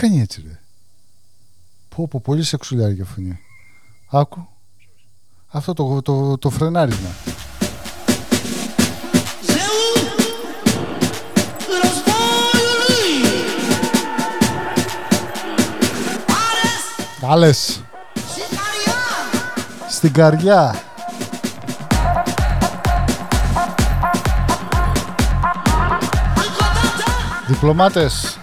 κάνει έτσι ρε. Πω πω πολύ σεξουλιάρια φωνή. Άκου. Αυτό το, το, το φρενάρισμα. Άλλες. Στην καρδιά. Διπλωμάτες.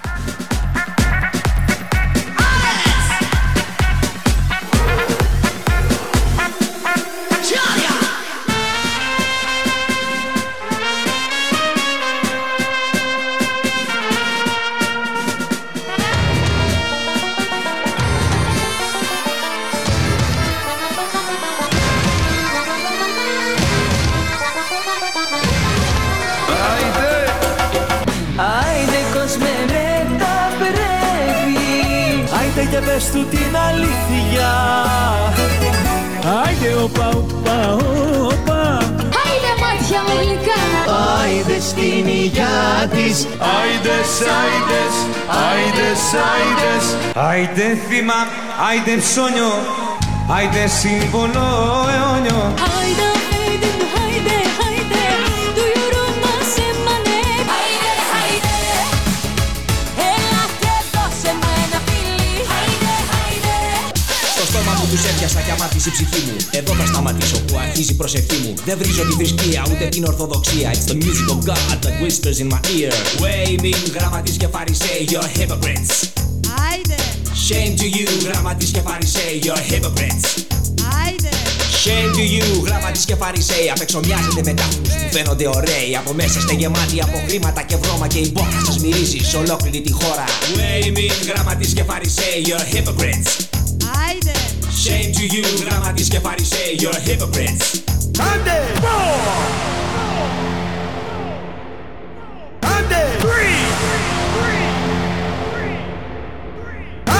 Άιντες, άιντες, άιντες, άιντες Άιντε θύμα, άιντε ψώνιο Άιντε σύμβολο αιώνιο. Άιντε άιντε η ψυχή μου. Εδώ θα σταματήσω που αρχίζει η προσευχή μου. Δεν βρίζω τη θρησκεία ούτε την ορθοδοξία. It's the music of God that whispers in my ear. Waving γραμματείς και φαρισαίοι You're hypocrites. Άιντε. Shame to you γραμματείς και φαρισαίοι You're hypocrites. Άιντε. Shame to you, γράμματις και φαρισαίοι Απ' έξω μοιάζετε με τάφους που φαίνονται ωραίοι Από μέσα είστε γεμάτοι από χρήματα και βρώμα Και η μπόχα σας μυρίζει σε ολόκληρη τη χώρα. Waving γράμματις και φαρισαίοι You're hypocrites. Άιντε Shame to you, γράμματις και φαρισαίοι You're hypocrites Άντε! Άντε!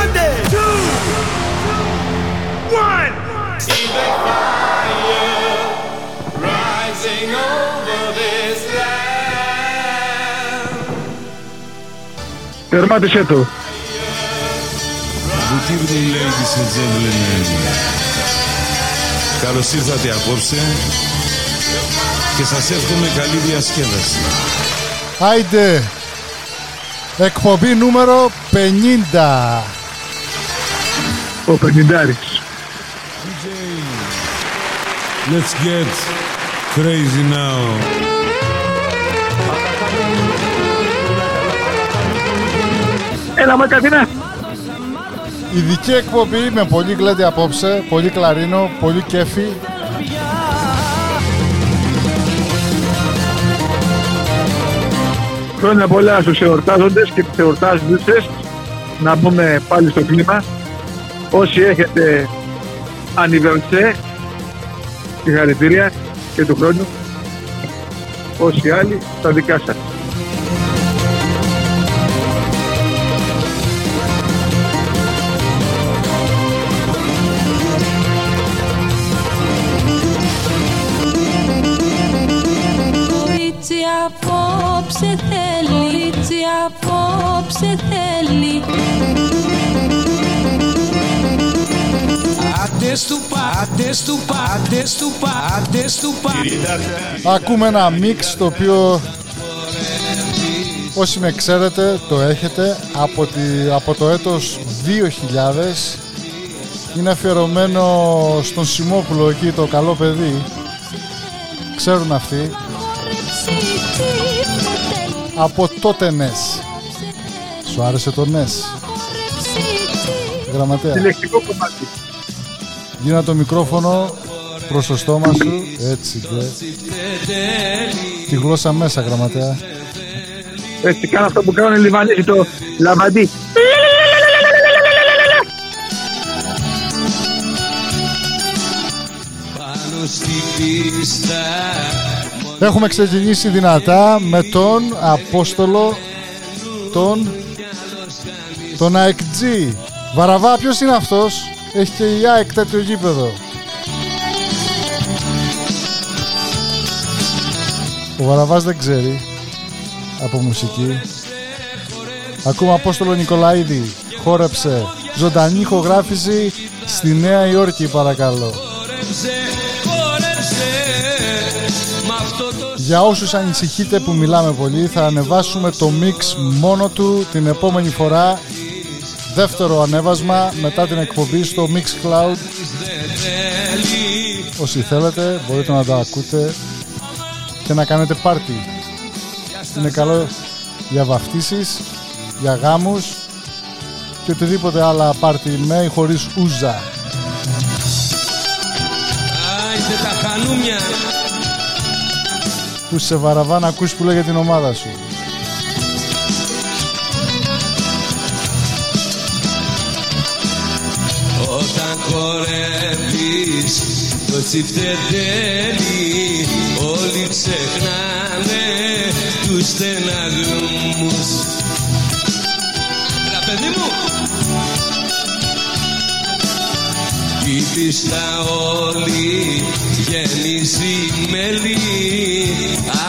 Άντε! Two! One! Rising over this land Τερμάτισε το. Good evening, ladies and gentlemen. Καλώς ήρθατε απόψε και σας εύχομαι καλή διασκέδαση. Άιντε. Εκπομπή νούμερο 50. Ο Πενιντάρης. DJ, let's get crazy now. Έλα με Καθηνά. Ειδική εκπομπή με πολύ γλέντι απόψε, πολύ κλαρίνο, πολύ κέφι. Χρόνια πολλά στους εορτάζοντες και τις εορτάζοντες. Να μπούμε πάλι στο κλίμα. Όσοι έχετε ανιβερσέ, συγχαρητήρια και του χρόνου. Όσοι άλλοι, τα δικά σας. Ακούμε ένα μίξ το οποίο όσοι με ξέρετε το έχετε από, τη, από το έτος 2000 είναι αφιερωμένο στον Σιμόπουλο εκεί το καλό παιδί. Ξέρουν αυτοί. Από τότε NES σου άρεσε το NES γραμματέα. Συλλεκτικό κομμάτι. Γίνα το μικρόφωνο προς το στόμα σου. Έτσι και. Τη γλώσσα μέσα γραμματέα. Έτσι κάνω αυτό που κάνουν οι Λιβανέζοι το λαβαντί. Πάνω στη πίστα Έχουμε ξεκινήσει δυνατά με τον Απόστολο τον τον ΑΕΚΤΖ Βαραβά ποιος είναι αυτός; Έχει και η ΑΕΚ τέτοιο γήπεδο Ο Βαραβάς δεν ξέρει από μουσική Ακούμε Απόστολο Νικολαίδη χόρεψε. Ζωντανή ηχογράφηση στη Νέα Υόρκη παρακαλώ. Για όσους ανησυχείτε που μιλάμε πολύ θα ανεβάσουμε το mix μόνο του την επόμενη φορά δεύτερο ανέβασμα μετά την εκπομπή στο Mixcloud. Όσοι θέλετε μπορείτε να τα ακούτε και να κάνετε πάρτι. Είναι καλό για βαφτίσεις για γάμους και οτιδήποτε άλλα πάρτι με ή χωρίς ούζα. Άιντε τα χανούμια που σε βαραβά να ακούσεις που λέει για την ομάδα σου χορεύεις το τσιφτετέλι Όλοι ξεχνάνε τους στεναγμούς. Έλα παιδί μου. Κι πίστα όλοι γεμίζει μέλι.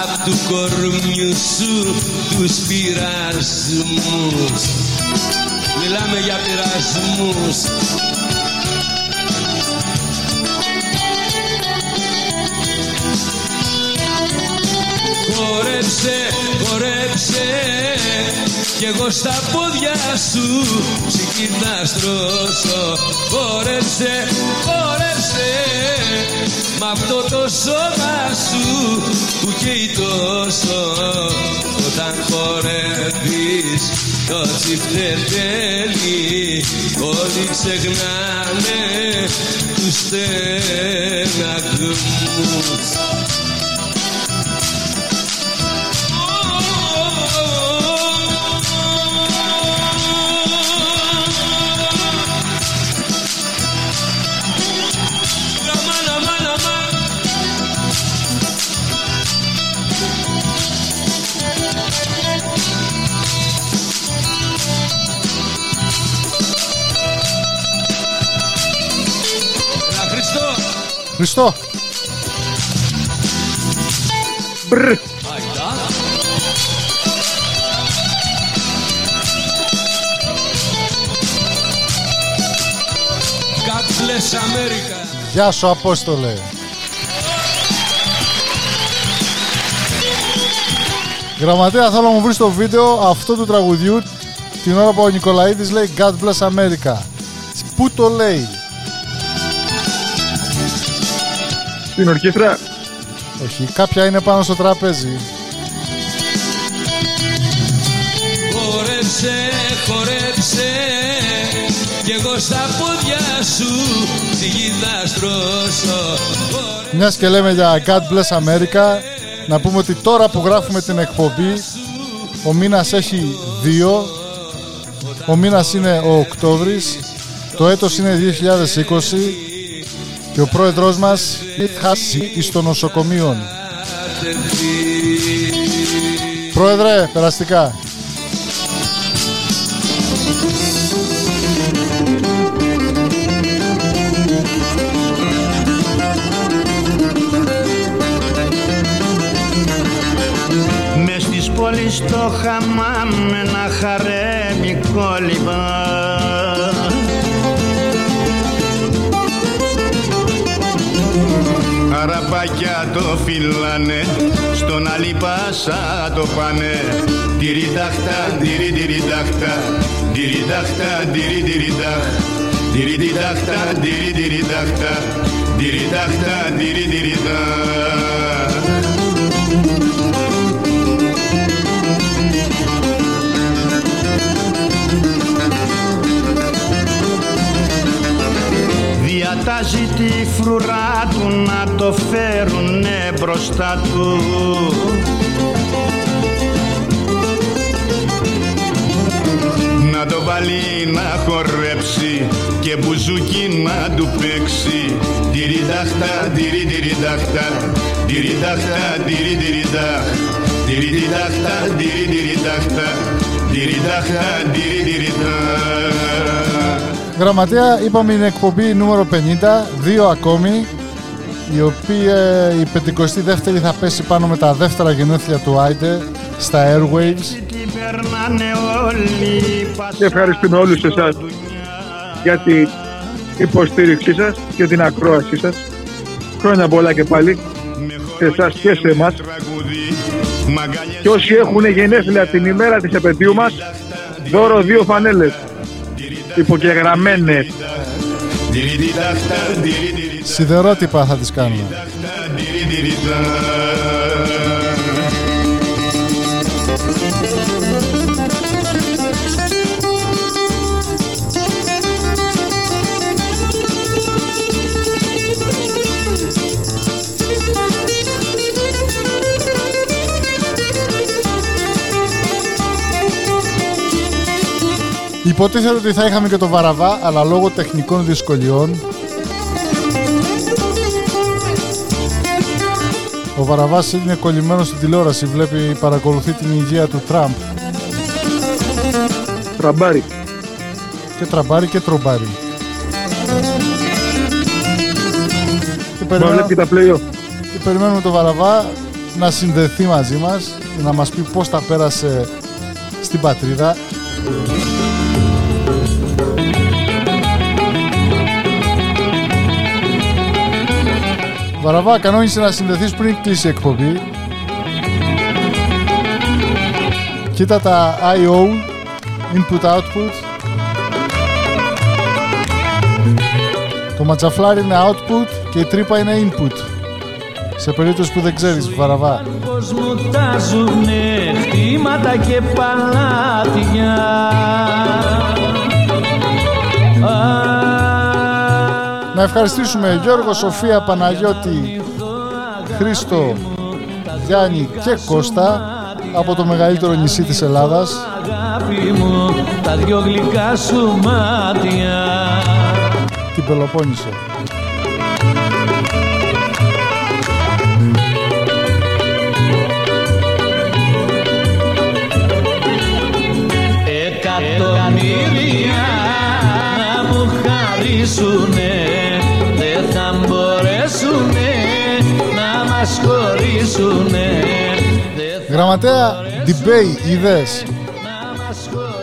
Απ' του κορμιού σου τους πειρασμούς. Μιλάμε για πειρασμούς Χορέψε, χορέψε. Κι εγώ στα πόδια σου ψυχή να στρώσω. Χορέψε, χορέψε. Μ' αυτό το σώμα σου που καίει τόσο. Όταν χορεύεις το τσιφτετέλι όλοι ξεχνάνε τους στεναγμούς Χριστό Μπρ. God bless America. Γεια σου Απόστολε Γραμματέα θέλω να μου βρεις το βίντεο αυτό του τραγουδιού την ώρα που ο Νικολαίδης λέει God bless America Πού το λέει; Στην ορχήστρα. Όχι, κάποια είναι πάνω στο τραπέζι. Χορέψε, χορέψε κι εγώ στα πόδια σου τη γη θα στρώσω. Μιας και λέμε για God bless America να πούμε ότι τώρα που γράφουμε την εκπομπή ο μήνας έχει δύο. Ο μήνας είναι ο Οκτώβρης το έτος είναι 2020 και ο πρόεδρος μας έχει χάσει εις των νοσοκομείων. Πρόεδρε, περαστικά. Μες στις πόλεις το χαμάμ ένα χαρέμι κόλλημα Αραπάκια το φυλάνε, στον άλλη πάσα το πάνε. Τυριντάχτα, τυριντυριτάχτα, τυριντάχτα, τυριντυριτάχ Τυριντάχτα, τυριντυριτάχτα, τυριντάχτα, τυριντυριτάχ Διατάζει τη φρουρά του να το φέρουνε μπροστά του. Να το βάλει να χορέψει και μπουζούκι να του παίξει. Τυριντάχτα, τυριντυριτάχτα, τυριντάχτα, τυριντυριτάχ Τυριντάχτα, τυριντυριτάχτα, τυριντάχτα, τυριντυριτάχ Γραμματέα, είπαμε είναι εκπομπή νούμερο 50, δύο ακόμη, η οποία η 52η θα πέσει πάνω με τα δεύτερα γενέθλια του Άιντε στα Airwaves. Τι περνάνε όλοι και ευχαριστούμε όλους εσάς για την υποστήριξή σας και την ακρόασή σας. Χρόνια πολλά και πάλι σε εσάς και σε εμάς. Και όσοι έχουν γενέθλια την ημέρα της επαιτίου μας, δώρο δύο φανέλες υποκεγραμμένες. Σιδερότυπα θα τις κάνουμε. Υποτίθεται ότι θα είχαμε και το Βαραβά, αλλά λόγω τεχνικών δυσκολιών Ο Βαραβάς είναι κολλημένος στην τηλεόραση, βλέπει, παρακολουθεί την υγεία του Τραμπ Τραμπάρι. και τραμπάρει και τρομπάρει. Και Μα περιμένω- βλέπει τα πλέον. και περιμένουμε το Βαραβά να συνδεθεί μαζί μας να μας πει πώς τα πέρασε στην πατρίδα Βαραβά, κανόνισε να συνδεθείς πριν κλείσει η εκπομπή. Κοίτα τα I.O. Input-Output Το ματσαφλάρι είναι output και η τρύπα είναι input. Σε περίπτωση που δεν ξέρεις Βαραβά. Πως μου τάζουνε χτήματα και παλάτια Να ευχαριστήσουμε Γιώργο, Σοφία, Παναγιώτη, Χρήστο, Γιάννη και Κώστα από το μεγαλύτερο νησί της Ελλάδας. Αγάπη μου τα δυο γλυκά σου μάτια. Την Πελοπόννησο. Εκατομμύρια να μου χαρίσουνε μας χωρίσουνε Δεν θα Γραμματέα, debate, είδες;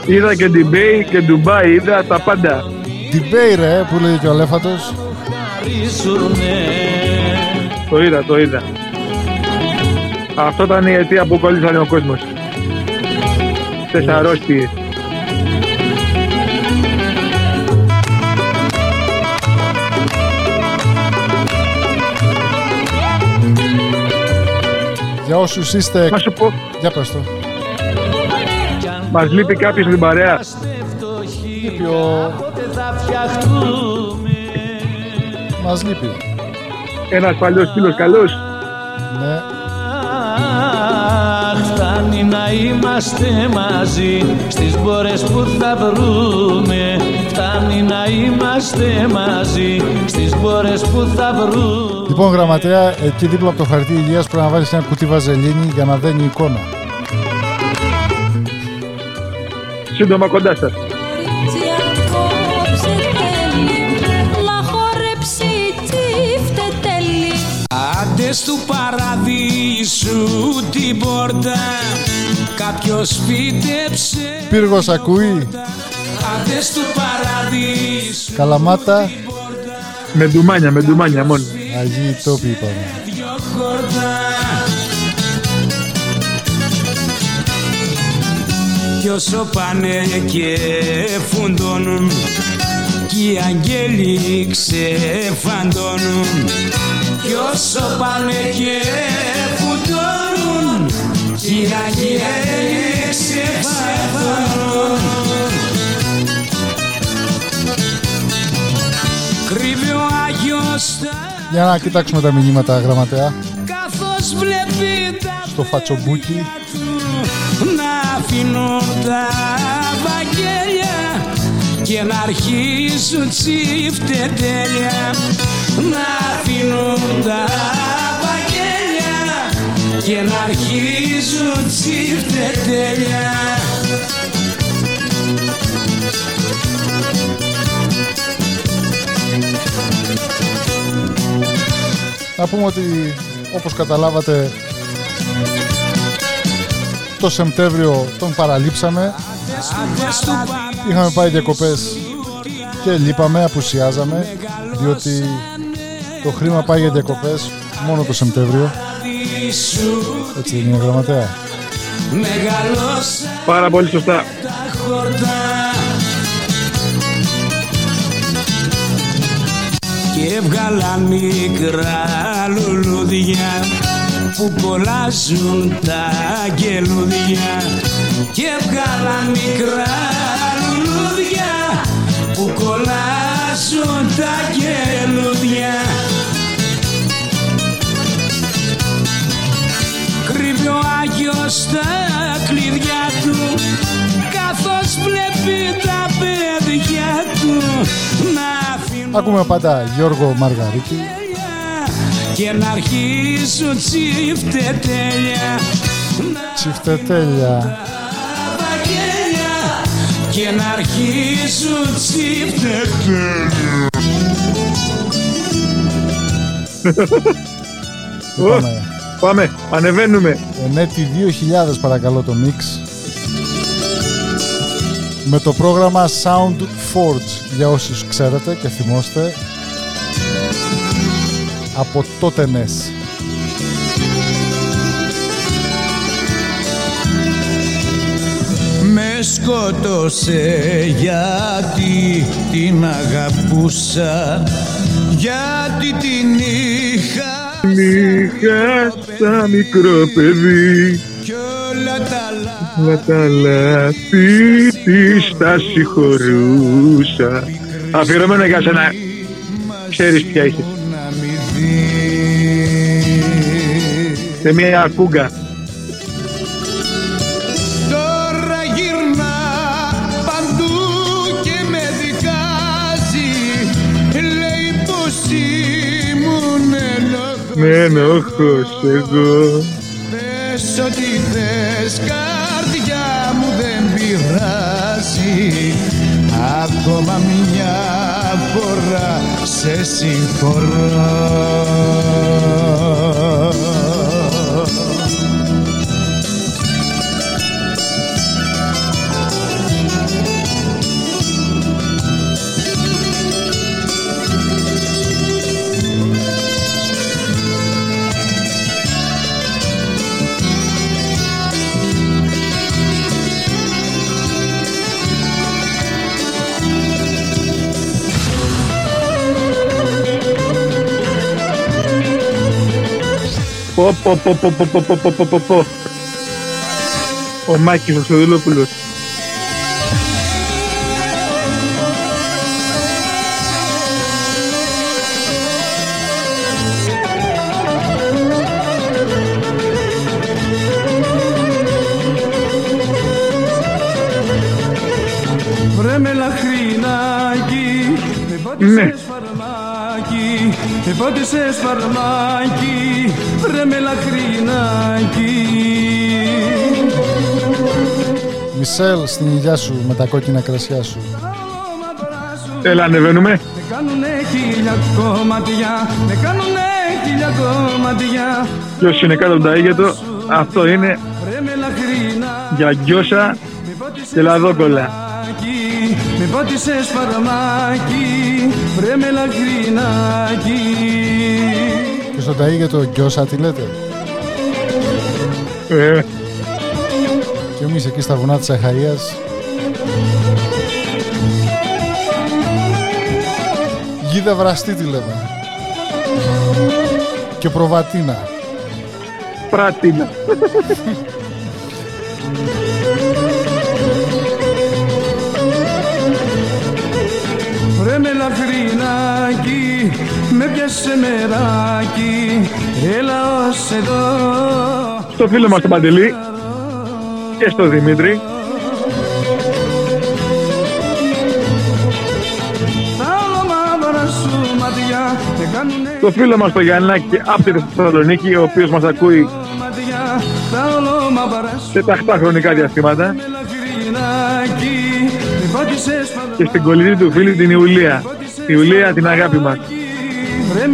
Είδα και Ντιμπέι και Ντουμπάι, είδα τα πάντα. Debate ρε, που λέει και ο Αλέφατος. χαρίσουνε Το είδα, το είδα. Αυτό ήταν η αιτία που κόλλησαν ο κόσμος. Στις Για όσους είστε... Να σου πω, Για πες το. μας λείπει κάποιος στην παρέα. Λείπει ο... Πότε θα φτιαχτούμε Μας λείπει. Ένας παλιός φίλος καλός. Ναι. Αχ, φτάνει να είμαστε μαζί στις μπόρες που θα βρούμε Φτάνει να είμαστε μαζί στις μπόρες που θα βρούμε Λοιπόν, γραμματέα, εκεί δίπλα από το χαρτί υγείας πρέπει να βάλεις ένα κουτί βαζελίνη για να δένει η εικόνα. Σύντομα κοντά σας. Κορίτσι απόψε θέλει να χορέψει τσίφτε τέλει Άντες του παραδείσου την πόρτα Κάποιος φύτεψε Πύργος ακούει. Άντε του παραδείσου Καλαμάτα. Με ντουμάνια, με ντουμάνια μόνο. Αγίοι τόποι είπαμε. δυο χόρτα Κι όσο πάνε και φουντώνουν Κι οι αγγέλοι ξεφαντώνουν Κι όσο πάνε και φουντώνουν Κι οι αγγέλοι ξεφαντώνουν Για να κοιτάξουμε τα μηνύματα, γραμματέα. καθώς βλέπει τα Στο φατσομπούκι. του να αφήνουν τα βαγγέλια και να αρχίσουν τσίφτε τέλεια να αφήνουν τα βαγγέλια και να αρχίσουν τσίφτε τέλεια Να πούμε ότι όπως καταλάβατε το Σεπτέμβριο τον παραλείψαμε Είχαμε πάει διακοπές και λείπαμε, απουσιάζαμε, διότι το χρήμα πάει για διακοπές μόνο το Σεπτέμβριο. Έτσι δεν είναι γραμματέα. Μεγαλώσα Πάρα πολύ σωστά. Και έβγαλα μικρά λουλούδια που κολλάζουν τα γελούδια και έβγαλα μικρά λουλούδια που κολλάζουν τα γελούδια Κρύβει ο Άγιος τα κλειδιά του καθώς βλέπει τα παιδιά του να αφήνουν Ακούμε πάντα Γιώργο Μαργαρίτης. και να αρχίσουν τσιφτετέλια να Τσιφτετέλια. τα γέλια και να αρχίσουν τσιφτετέλια Είπαμε, Πάμε, ανεβαίνουμε. ενέτη 2000 παρακαλώ το μίξ. Με το πρόγραμμα Sound Forge για όσους ξέρετε και θυμόστε από τότε νες. Με σκότωσε γιατί την αγαπούσα Γιατί την είχα Είχα σαν μικρό παιδί κι όλα τα Μα τα λάθη τη τα συγχωρούσα. Αφιερωμένο για σένα. Ξέρεις ποια είχες Σε μια ακούγκα Με δικάζει. Λέει πως ενόχος εγώ. Ακόμα μια φορά σε συγχωρώ Πω πω πω πω πω πω πω πω πω πω πω. Ο Μάκης ο Χρυστοδουλόπουλος. Βρε με λαχρινάκι, με πάτησες Ναι. φαρμάκι, με πάτησες φαρμάκι, Μισελ στην υγειά σου με τα κόκκινα κρασιά σου. Έλα ανεβαίνουμε. Με κάνουνε χίλια κομματιά, με κάνουνε χίλια κομματιά, Ποιος είναι κάτω από τα ήγετο. Αυτό είναι βρε με λαχρινάκι, για γκιόσα με πάτησες και λαδόκολλα. φαρμάκι, με πάτησες φαρμάκι, βρε με λαχρινάκι. Και στον ταΐ το γκιόσα τι λέτε; Ε, Και εμείς εκεί στα βουνά της Αχαΐας. Γίδα βραστή τη λέμε. Και προβατίνα. Πράτινα. Βρε με λαχρινάκι, με πιάσε μεράκι, έλα ως εδώ. Στο φίλο μας τον Παντελή και στο Δημήτρη. Τα ολομαύρα σου μάτια, με κάνουνε Το φίλο μας το Γιαννάκη από τη Θεσσαλονίκη, ο οποίος μας ακούει μάτια, τα ολομαύρα σου σε ταχτά χρονικά διαστήματα με λαχρινάκι, με πάτησες φαρμάκι, και στην κολλητή του φίλη την Ιουλία. Ιουλία την αγάπη μας. βρε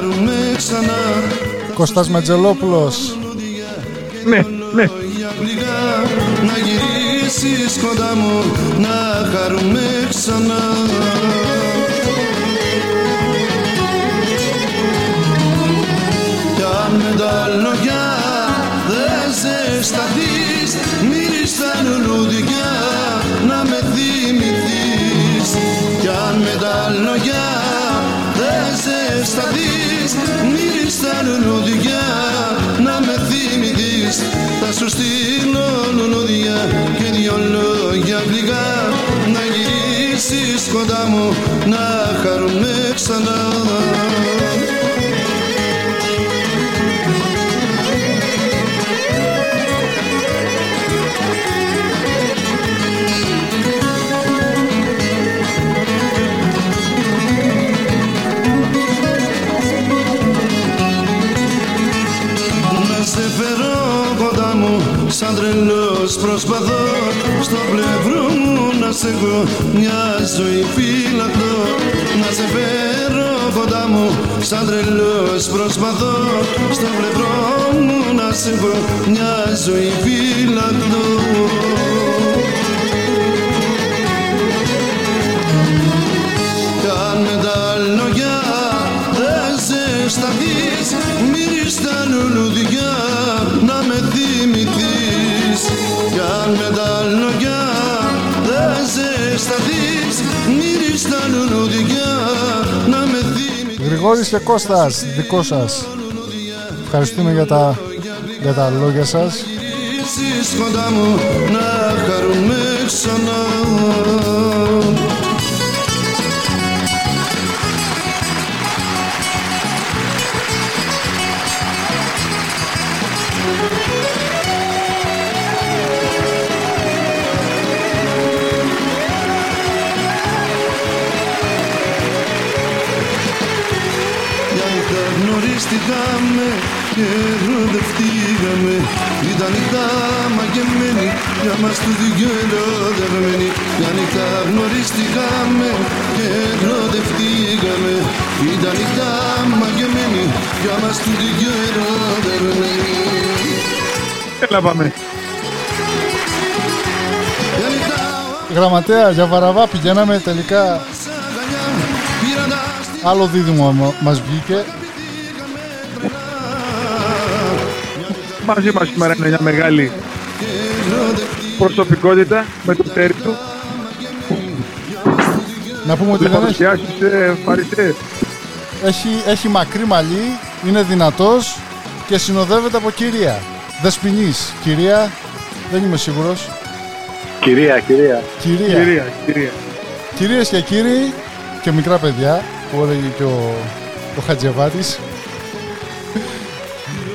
χαρούμε ξανά Κώστας Μετζελόπουλος. Ναι, ναι. για πληγά να γυρίσεις κοντά μου να χαρούμε ξανά Κι αν με σου στείλω λουλούδια και δυο λόγια πληγά να γυρίσεις κοντά μου να χαρούμε ξανά προσπαθώ στο πλευρό μου να σε έχω μια ζωή φύλακτο να σε φέρω κοντά μου σαν τρελός. Προσπαθώ στο πλευρό μου να σε έχω μια ζωή φύλακτο Γρηγόρης και Κώστας, δικό σας. Ευχαριστούμε για τα, για τα λόγια σας. Γυρίσεις κοντά μου να χαρούμε ξανά για μας του δυο ερωτευμένη Μια νύχτα γνωριστήκαμε και ερωτευτήκαμε Ήταν νύχτα μαγεμένη για μας του δυο ερωτευμένη Έλα πάμε. Μια νύχτα Γραμματέα, για Βαραβά πηγαίναμε τελικά. σ' αγκαλιά πήρα τα στη Άλλο δίδυμο μα- μας βγήκε. Μαζί μας σήμερα είναι μια μεγάλη προσωπικότητα με το τέρι του. Να πούμε ότι Δεν δεν έχει, παρουσιάσεις σε φαρισαίες. έχει, έχει μακρύ μαλλί, είναι δυνατός και συνοδεύεται από κυρία. Δεσποινής. Κυρία, δεν είμαι σίγουρος. Κυρία, κυρία. Κυρία. Κυρία, κυρία. Κυρίες και κύριοι και μικρά παιδιά που έλεγε και ο, ο Χατζεβάτης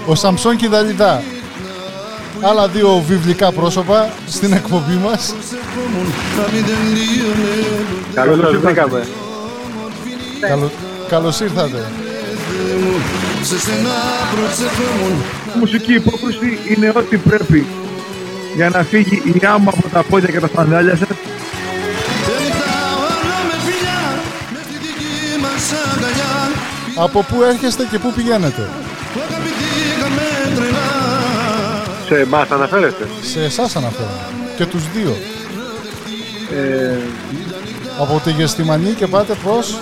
ο Σαμψόν και η Δαλιδά άλλα δύο βιβλικά πρόσωπα στην εκπομπή μας προσευχόμουν να μην τελείωνε Καλώς σας βρήκαμε. Καλώ, καλώς ήρθατε μου σε σένα προσευχόμουν Η μουσική υπόκριση είναι ό,τι πρέπει για να φύγει η άμμο από τα πόδια και τα σανδάλια σας. Τελικά όλα με φιλιά μες στη δική μας αγκαλιά Από πού έρχεστε και πού πηγαίνετε; Που αγαπηθήκαμε τρελά Σε εμάς αναφέρεστε; Σε εσάς αναφέρω Και τους δύο Ε, Από τη Γεστημανή και πάτε προς;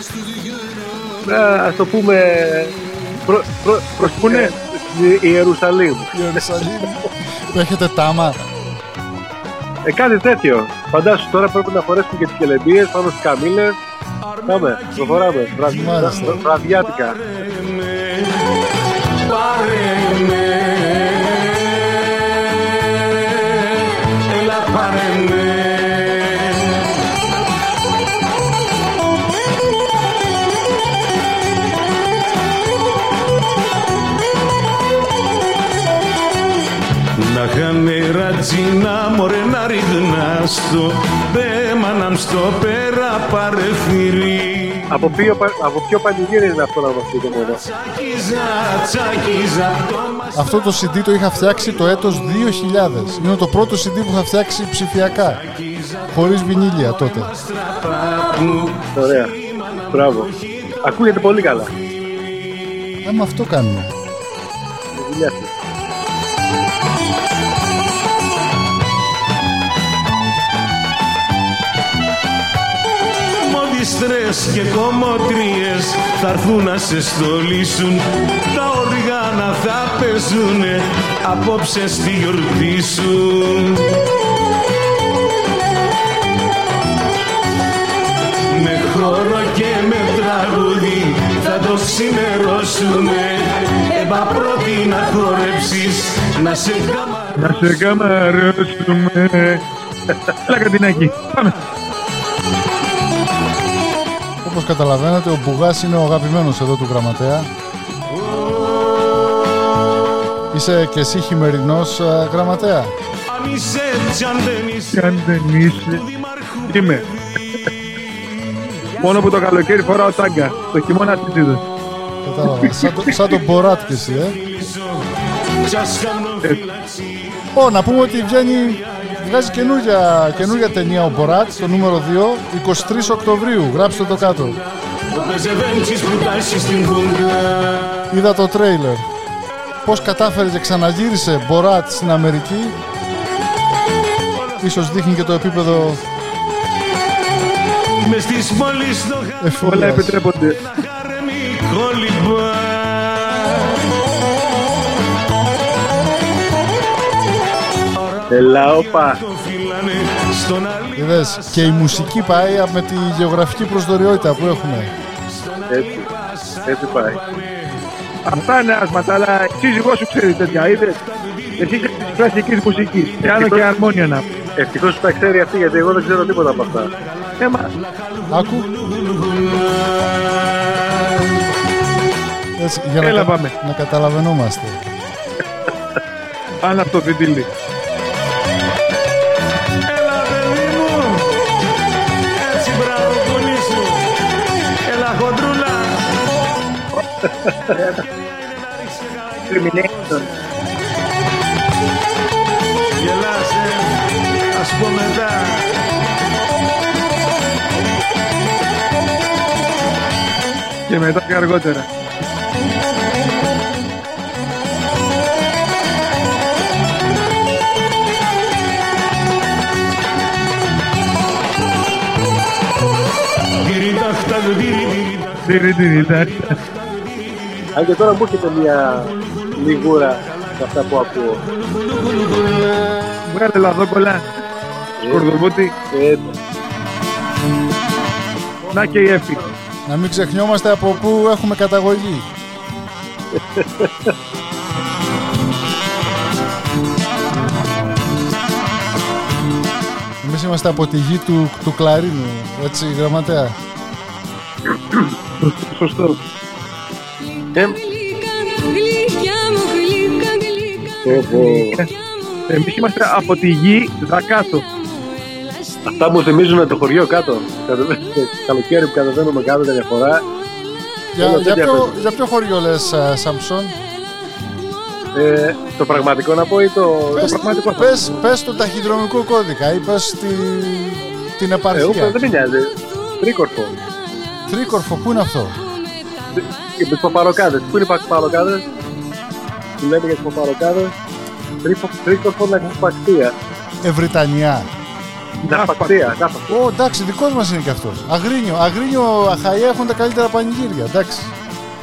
Να, ας το πούμε προ, προ, προς Πού είναι; την Ιερουσαλήμ. Ιερουσαλήμ Που έχετε τάμα Ε, κάτι τέτοιο. Φαντάσου τώρα πρέπει να φορέσουμε και τις κελεμπίες πάνω στις καμήλες. Πάμε, προχωράμε. Βρα, Μάλιστα. βρα- βραδιάτικα. Ριγνάστο Πέμαναμ στο πέρα παρεφυρί Από ποιο, πα- από ποιο πανηγύρι είναι αυτό να μας πείτε μόνο. Τσακίζα, τσακίζα το Αυτό το CD το είχα φτιάξει το έτος 2000 Είναι το πρώτο CD που είχα φτιάξει ψηφιακά Χωρίς βινίλια τότε μαστραπά μου Ωραία. Μπράβο. Ακούγεται πολύ καλά. Ε, με αυτό κάνουμε. Μοντιστρές και κομμωτρίες θα έρθουν να σε στολίσουν Τα οργάνα θα παίζουνε απόψε στη γιορτή σου Με χώρο και με τραγούδι θα το ξημερώσουνε Έμπα πρώτη να χορέψεις να σε καμαρώσουνε Να σε καμαρώσουμε. Έλα Κατινάκη. Πάμε. Όπως καταλαβαίνετε, ο Μπουγάς είναι ο αγαπημένος εδώ του γραμματέα. Είσαι και εσύ χειμερινός ε, γραμματέα. Αν είσαι έτσι αν δεν είσαι Και αν δεν είσαι. Είμαι. Μόνο που το καλοκαίρι φοράω τάγκα. Το χειμώνα τσίτσιδες. Κατάλαβα. Σαν, το, σαν τον Μποράτ και εσύ, ε. Σας κάνω φυλαξή Ω, να πούμε ότι βγαίνει, βγάζει καινούργια, καινούργια ταινία ο Μποράτ, το νούμερο 2, 23 Οκτωβρίου. Γράψτε το κάτω. Ο Πεζεβέντσις που τάσει στην βούγκα Είδα το τρέιλερ. Πώς κατάφερε και ξαναγύρισε Μποράτ στην Αμερική. Ίσως δείχνει και το επίπεδο Μες στις πόλεις στο Όλα ευφυΐας. επιτρέπονται. Έλα, όπα. Το φυλάνε στον άλλη Είδες, και η μουσική πάει με τη γεωγραφική προσδοριότητα που έχουμε. Έτσι. Έτσι πάει. Αυτά είναι άσματα, αλλά η σύζυγός σου ξέρεις τέτοια, είδες; Εσύ είσαι της κλασικής μουσικής. Πιάνω και αρμόνια να. Ευτυχώς που τα ξέρει αυτή, γιατί εγώ δεν ξέρω τίποτα από αυτά. Ε, μα, Άκου. Έτσι, για να, Έλα, κα- πάμε. να καταλαβαίνόμαστε. πάνω από το φιτίλι. Termination. Γελάσε Ας πω μετά Και μετά και αργότερα. Τυριταχτακ, τυριτυριταχ. Τυρι, τυρι, τά. Αν και τώρα μου έρχεται μια λιγούρα σε αυτά που ακούω. Βγάλε λαδόκολα. Σκορδοβούτη. Ε, Να και η έφη. Να μην ξεχνιόμαστε από πού έχουμε καταγωγή. Εμείς είμαστε από τη γη του, του Κλαρίνου, έτσι γραμματέα. Σωστό. Ε, Γλυκά, γλυκιά μου, γλυκά, γλυκά. πω, πω. Εμείς είμαστε από τη γη δακάτω. Αυτά μου θυμίζουν το χωριό κάτω. Κατεβα- Καλοκαίρι που κατεβαίνουμε κάτω καμιά φορά. Για, Όλα για, τέτοια ποιο, παίζουν. για ποιο χωριό λες, α, Σαμψόν; Ε, το πραγματικό να πω ή το, το Πες, πραγματικό; πες, πες το ταχυδρομικό κώδικα ή πες τη, την Εγώ επαρχία. δεν με νοιάζει. Τρίκορφο. Τρίκορφο, πού είναι αυτό; Και με τις παπαροκάδες. Πού είναι οι παπαροκάδες; Που λέμε για τις παπαροκάδες. Τρίκορφο ναυπακτία. Ευρυτανιά. Ναυπακτία. ναυπακτία. Ω, εντάξει, δικός μας είναι και αυτός. Αγρίνιο, Αγρίνιο, Αχαΐα έχουν τα καλύτερα πανηγύρια, εντάξει.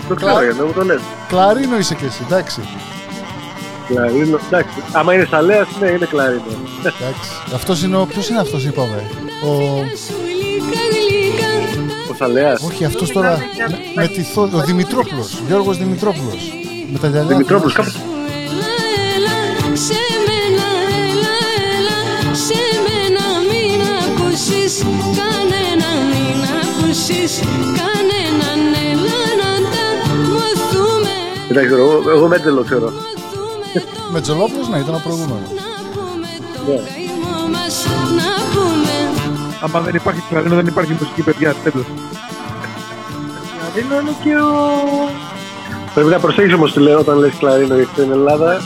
Το ξέρω γιατί δεν μου το λες. Κλαρίνο είσαι κι εσύ, εντάξει. Κλαρίνο. Εντάξει. Άμα είναι σαλέας, ναι, είναι κλαρίνο. εντάξει. Αυτός είναι ο, ποιος είναι αυτός είπαμε; Ο, Σου γλυκά, γλυκά. Ο σαλέα. όχι αυτός τώρα, με, με τη θό, ο Δημητρόπουλος, Γιώργος Δημητρόπουλος. Με τα γυαλιά. Δημητρόπουλος. θυμάσαι. Κάπου. Έλα, έλα, σε μένα, έλα, έλα, σε μένα μην ακούσεις κανένα, μην ακούσεις κανέναν, έλα να τα μαθούμε, Εντάξει, εγώ, εγώ μέτζελο ξέρω. μαθούμε το Με Τζολόπουλος, ναι, ήταν ο προηγούμενος. να πούμε το Ναι. Άμα δεν υπάρχει κλαρίνο, δεν υπάρχει μουσική παιδιά. Τέλος. Κλαρίνο είναι και ο. Πρέπει να προσέξεις όμως τι λέω όταν λες κλαρίνο γιατί στην Ελλάδα.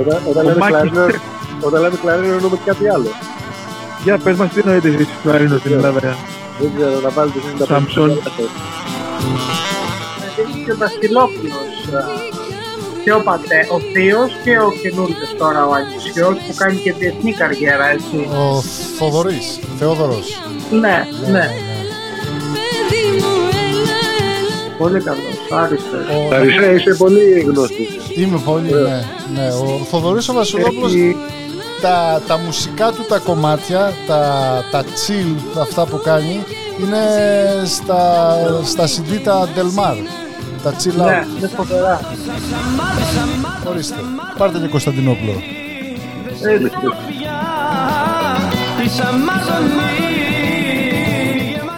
Όταν, όταν, Ο λέμε Μάκης κλαρίνο, ξέρει. όταν λέμε κλαρίνο εννοούμε και κάτι άλλο. Για πες μας τι εννοείται εσείς κλαρίνος στην Ελλάδα. Δεν ξέρω, να βάλετε εσείς τα Σαμψόν. Γλυκά, και ο Δασκυλόπουλος. Ε, Και ο πατέ, ο θείος και ο καινούργιος τώρα ο Ανισιός που κάνει και διεθνή καριέρα, έτσι. Ο Θοδωρής, Θεόδωρος. Ναι, ναι. Παιδί μου, έλα, έλα Πολύ καλός, άριστος. Ο- Παρισέ, είσαι πολύ γνωστή. Είμαι πολύ, ναι, ναι. Ο Θοδωρής ο Βασιλόπουλος, Έχει- τα, τα μουσικά του τα κομμάτια, τα, τα chill, αυτά που κάνει, είναι στα, στα CD τα Del Mar. Τα chill Ναι, out. είναι φοβερά. Ορίστε. Πάρτε και Κωνσταντινόπουλο. Έτσι. Της αμάρτωλη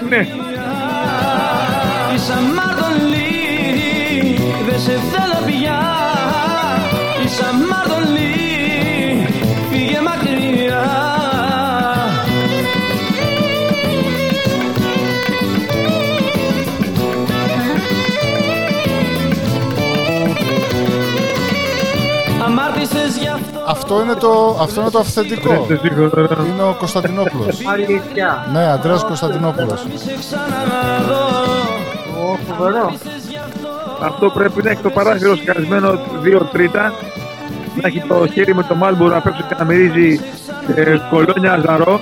Ναι. Της αμάρτωλη Δεν σε θέλω αυτό Αυτό είναι το, αυτό είναι το αυθεντικό. Είστε σίγουρα. Είναι ο Κωνσταντινόπουλος. Αλήθεια. Ναι, Αντρέας Κωνσταντινόπουλος. Σε ξαναδώ Ω, φοβερό. Αυτό πρέπει να έχει το παράθυρο σκασμένο 2 τρίτα. Να έχει το χέρι με το μάλμπουρο απ' έξω και να μυρίζει ε, κολόνια αζαρό.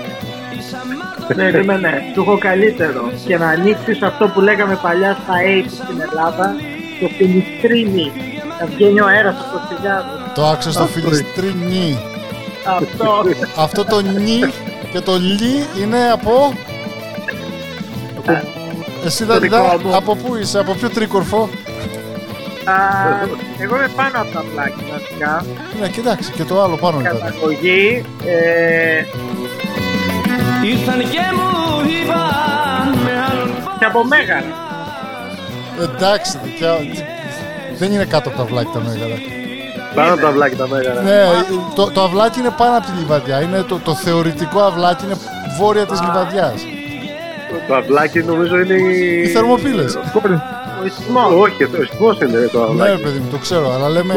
Περίμενε, σου έχω καλύτερο. Και να ανοίξεις αυτό που λέγαμε παλιά στα 80 στην Ελλάδα, το φιλιστρίνι. Να βγαίνει ο αέρας από το τσιγάρο. Το άκουσα στο φιλιστρίνι. Αυτό. Αυτό το νι και το λι είναι από... Εσύ Το δικό Δανιδά, μου. από πού είσαι, από ποιο τρίκορφο; Α, εγώ είμαι πάνω από τα πλάκια βασικά. Ναι, κοιτάξτε, και το άλλο πάνω ήταν. Καταγωγή. Ε, Ήρθαν και μου είπαν με άλλον και από Μέγαρα. Εντάξει, δικιά... τι- δεν είναι κάτω από τα βλάκια τα μέγαρα. Πάνω από τα βλάκια τα μέγαρα. Ναι, το, το αυλάκι είναι πάνω από τη λιβαδιά. Είναι το, το θεωρητικό αυλάκι είναι βόρεια της λιβαδιάς. Το αυλάκι νομίζω είναι Οι η... θερμοπύλες. Ο Ισθμός. Όχι, το ιστός είναι το Ναι, αυλάκι. παιδί μου, το ξέρω, αλλά λέμε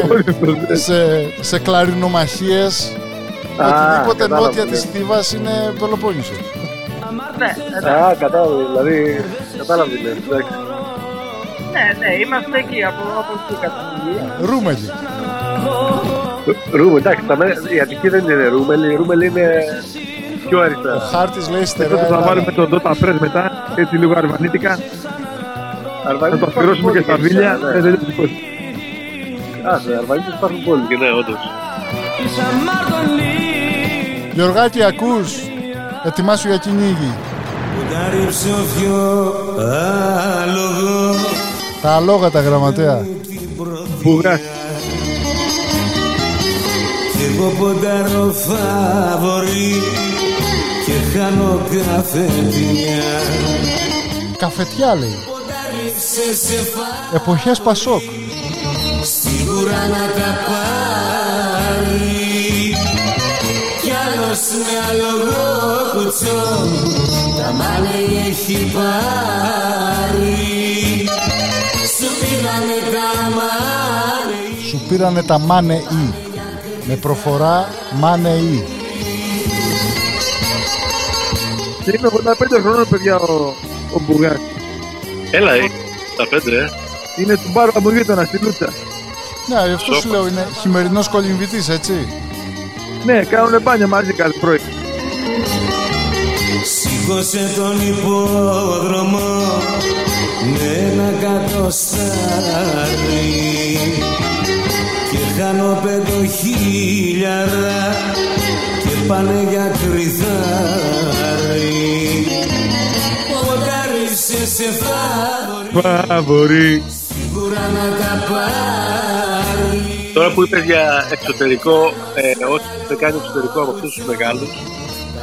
σε, σε κλαρινομαχίες Α, οτιδήποτε κατάλαβα, νότια ναι. της Θήβας είναι Πελοπόννησο. Ναι, εντάξει. Α, κατάλαβα, δηλαδή, κατάλαβα τι λες, εντάξει. ναι, ναι, είμαστε εκεί από, από εκεί καταγωγή. Ρούμελι. Ρούμελ, εντάξει, τα μέ- η Αττική δεν είναι Ρούμελ, η Ρούμελ είναι πιο Ο αριστερά. χάρτης λέει Εδώ στερεά θα Ελλάδα. βάλουμε τον Dota Press μετά, έτσι λίγο αρβανίτικα. Αρβανίτες Να το υπάρχουν αφιερώσουμε και πολύ στα βίλια. ναι. Ε, δεν είναι δικό σου. Άσε, Αρβανίτες υπάρχουν πολύ και ναι, όντως. της αμάρτωλη Γιωργάκη, ακούς. Ετοιμάσου για κυνήγι. Τα αλόγα τα γραμματέα. Μπουγάς. Κι εγώ ποντάρω φαβορή και χάνω καφετιά Καφετιά λέει. σε σε φα Εποχές Πασόκ. σίγουρα να τα πάρει κι άλλος με αλογό κουτσό τα μάλλη έχει πάρει σου πήρανε τα μάλλη Σου πήρανε τα μάνε ή. Με προφορά μάνε ή. Και είναι 85 χρόνων, παιδιά, ο, ο Μπουγάς. Έλα, ε, τα πέντε, ε. Είναι του μπάρου από γείτονα στη Λούτσα. Ναι, γι' αυτός σου λέω είναι χειμερινός κολυμβητής, έτσι. Ναι, κάνουν μπάνια μαζί κάθε πρωί. Σήκωσε τον υπόδρομο με ένα κατοστάρι και χάνω πεντοχίλιαρα και πάνε για κρυθάρι Ποντάρισε σε φάβορη Φαβορή. σίγουρα να τα πάρει Τώρα που είπες για εξωτερικό, ε, όσοι δεν κάνει εξωτερικό από αυτούς τους μεγάλους,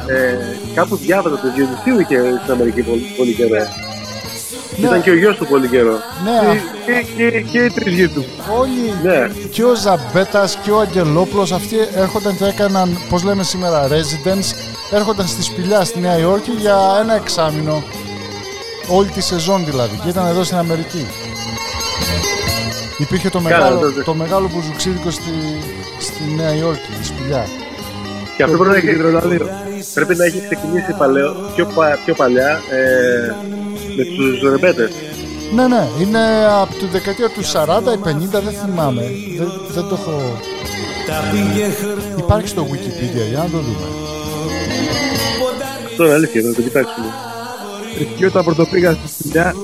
ε, κάπου διάβαζα το Διονυσίου είχε στην Αμερική πολύ, πολύ καιρό. Ήταν και ο γιος του πολύ καιρό. Ναι, Και, και, και, και οι τρεις γη του. όλοι Ναι. και ο Ζαμπέτας και ο Αγγελόπουλος αυτοί έρχονταν και έκαναν, πώς λέμε σήμερα, residence, έρχονταν στη σπηλιά στη Νέα Υόρκη για ένα εξάμηνο. Όλη τη σεζόν δηλαδή και ήταν εδώ στην Αμερική. Υπήρχε το Καλά, μεγάλο, τότε. το μεγάλο μπουζουξίδικο στη, στη Νέα Υόρκη, στη σπηλιά. Και αυτό πρέπει να έχει, Κεντρολαδίο. πρέπει να έχει ξεκινήσει παλαιό, πιο, πα- πιο παλιά ε, με τους ρεμπέτες. Ναι, ναι, είναι από τη δεκαετία του 40 ή 50, δεν θυμάμαι. Δεν, δεν το έχω... Υπάρχει στο Wikipedia, για να το δούμε. Αυτό είναι αλήθεια, να το κοιτάξουμε. Εκεί όταν πρωτοπήγα στη δουλειά,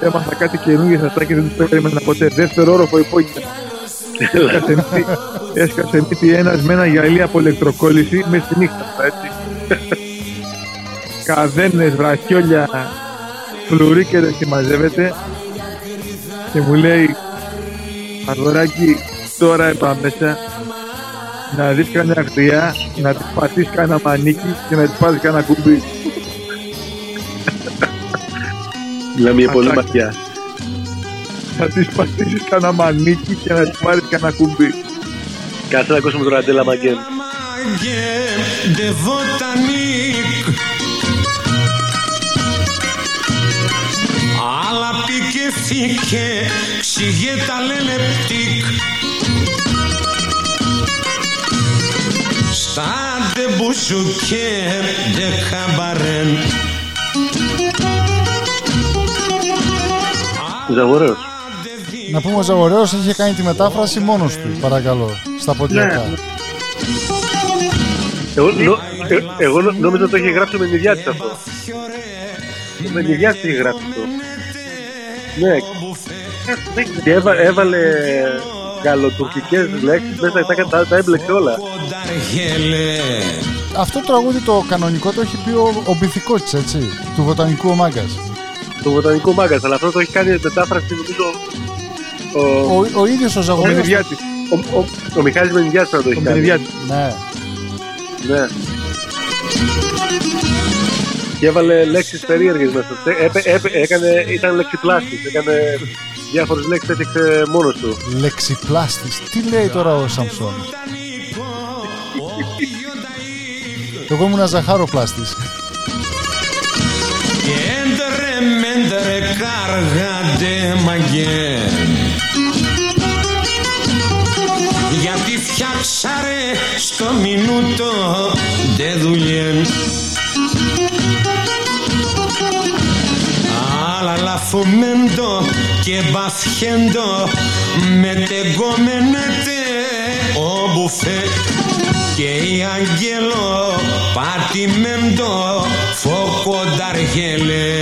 έμαθα κάτι καινούργιο σε αυτά και δεν το περίμενα ποτέ. Δεύτερο όροφο υπόγεια. Έσκασε μύτη- Έσκασε μύτη ένας με ένα γυαλί από ηλεκτροκόλληση μέσα στη νύχτα, έτσι. Καδένες, βραχιόλια, φλουρίκερες και μαζεύεται και μου λέει αγοράκι τώρα είπα μέσα να δεις κανένα χρειά, να της πατήσεις κανένα μανίκι και να της πάρεις κανένα κουμπί. Μιλάμε για πολύ Ατάκια. ματιά. Να της πατήσεις κανένα μανίκι και να της πάρεις κανένα κουμπί. Κάτσε να ακούσουμε τον Αντέλα Μαγκέν. Magen φύκε ξηγέ τα λένε πτύκ Στα ντε μπουζουκέ ντε χαμπαρέν Ζαγορέος. Να πούμε ο Ζαγορέος είχε κάνει τη μετάφραση μόνος του, παρακαλώ, στα ποντιακά. Εγώ, νο, ε, εγώ νο- νόμιζα ότι το είχε γράψει με νηδιάτης αυτό. Με νηδιάτης είχε γράψει αυτό. Ναι. Και έβα, έβαλε γαλλοτουρκικές λέξεις μέσα, τα, τα, τα έμπλεξε όλα. Κονταργέλε Αυτό το τραγούδι το κανονικό το έχει πει ο, ο Μπιθικότης, έτσι, του βοτανικού ο Μάγκας. Το βοτανικό μάγκας, αλλά αυτό το έχει κάνει μετάφραση νομίζω ο, Ο, ο ίδιος ο Ο Ζαγορέος... Μενιδιάτης. ο, ο, ο Μιχάλης Μενιδιάτης θα το έχει Ο κάνει. Μενιδιάτης. Ναι. Ναι. Και έβαλε λέξεις περίεργες μέσα. Ε, έπε- έπε- έκανε, ήταν λεξιπλάστης, έκανε διάφορες λέξεις έφτιαξε μόνος του. Λεξιπλάστης. Τι λέει τώρα ο Σαμψόν. Εγώ ήμουν ζαχάροπλάστης. Έντρε μέντρε κάργαντε μαγκέν Γιατί φτιάξαρε στο μινούτο ντε δουλειέν Αλλά λαφουμέντο και μπαθιέντο με τεγκόμενετε ο μπουφέ και η αγγέλο πατημέντο φωκονταργέλε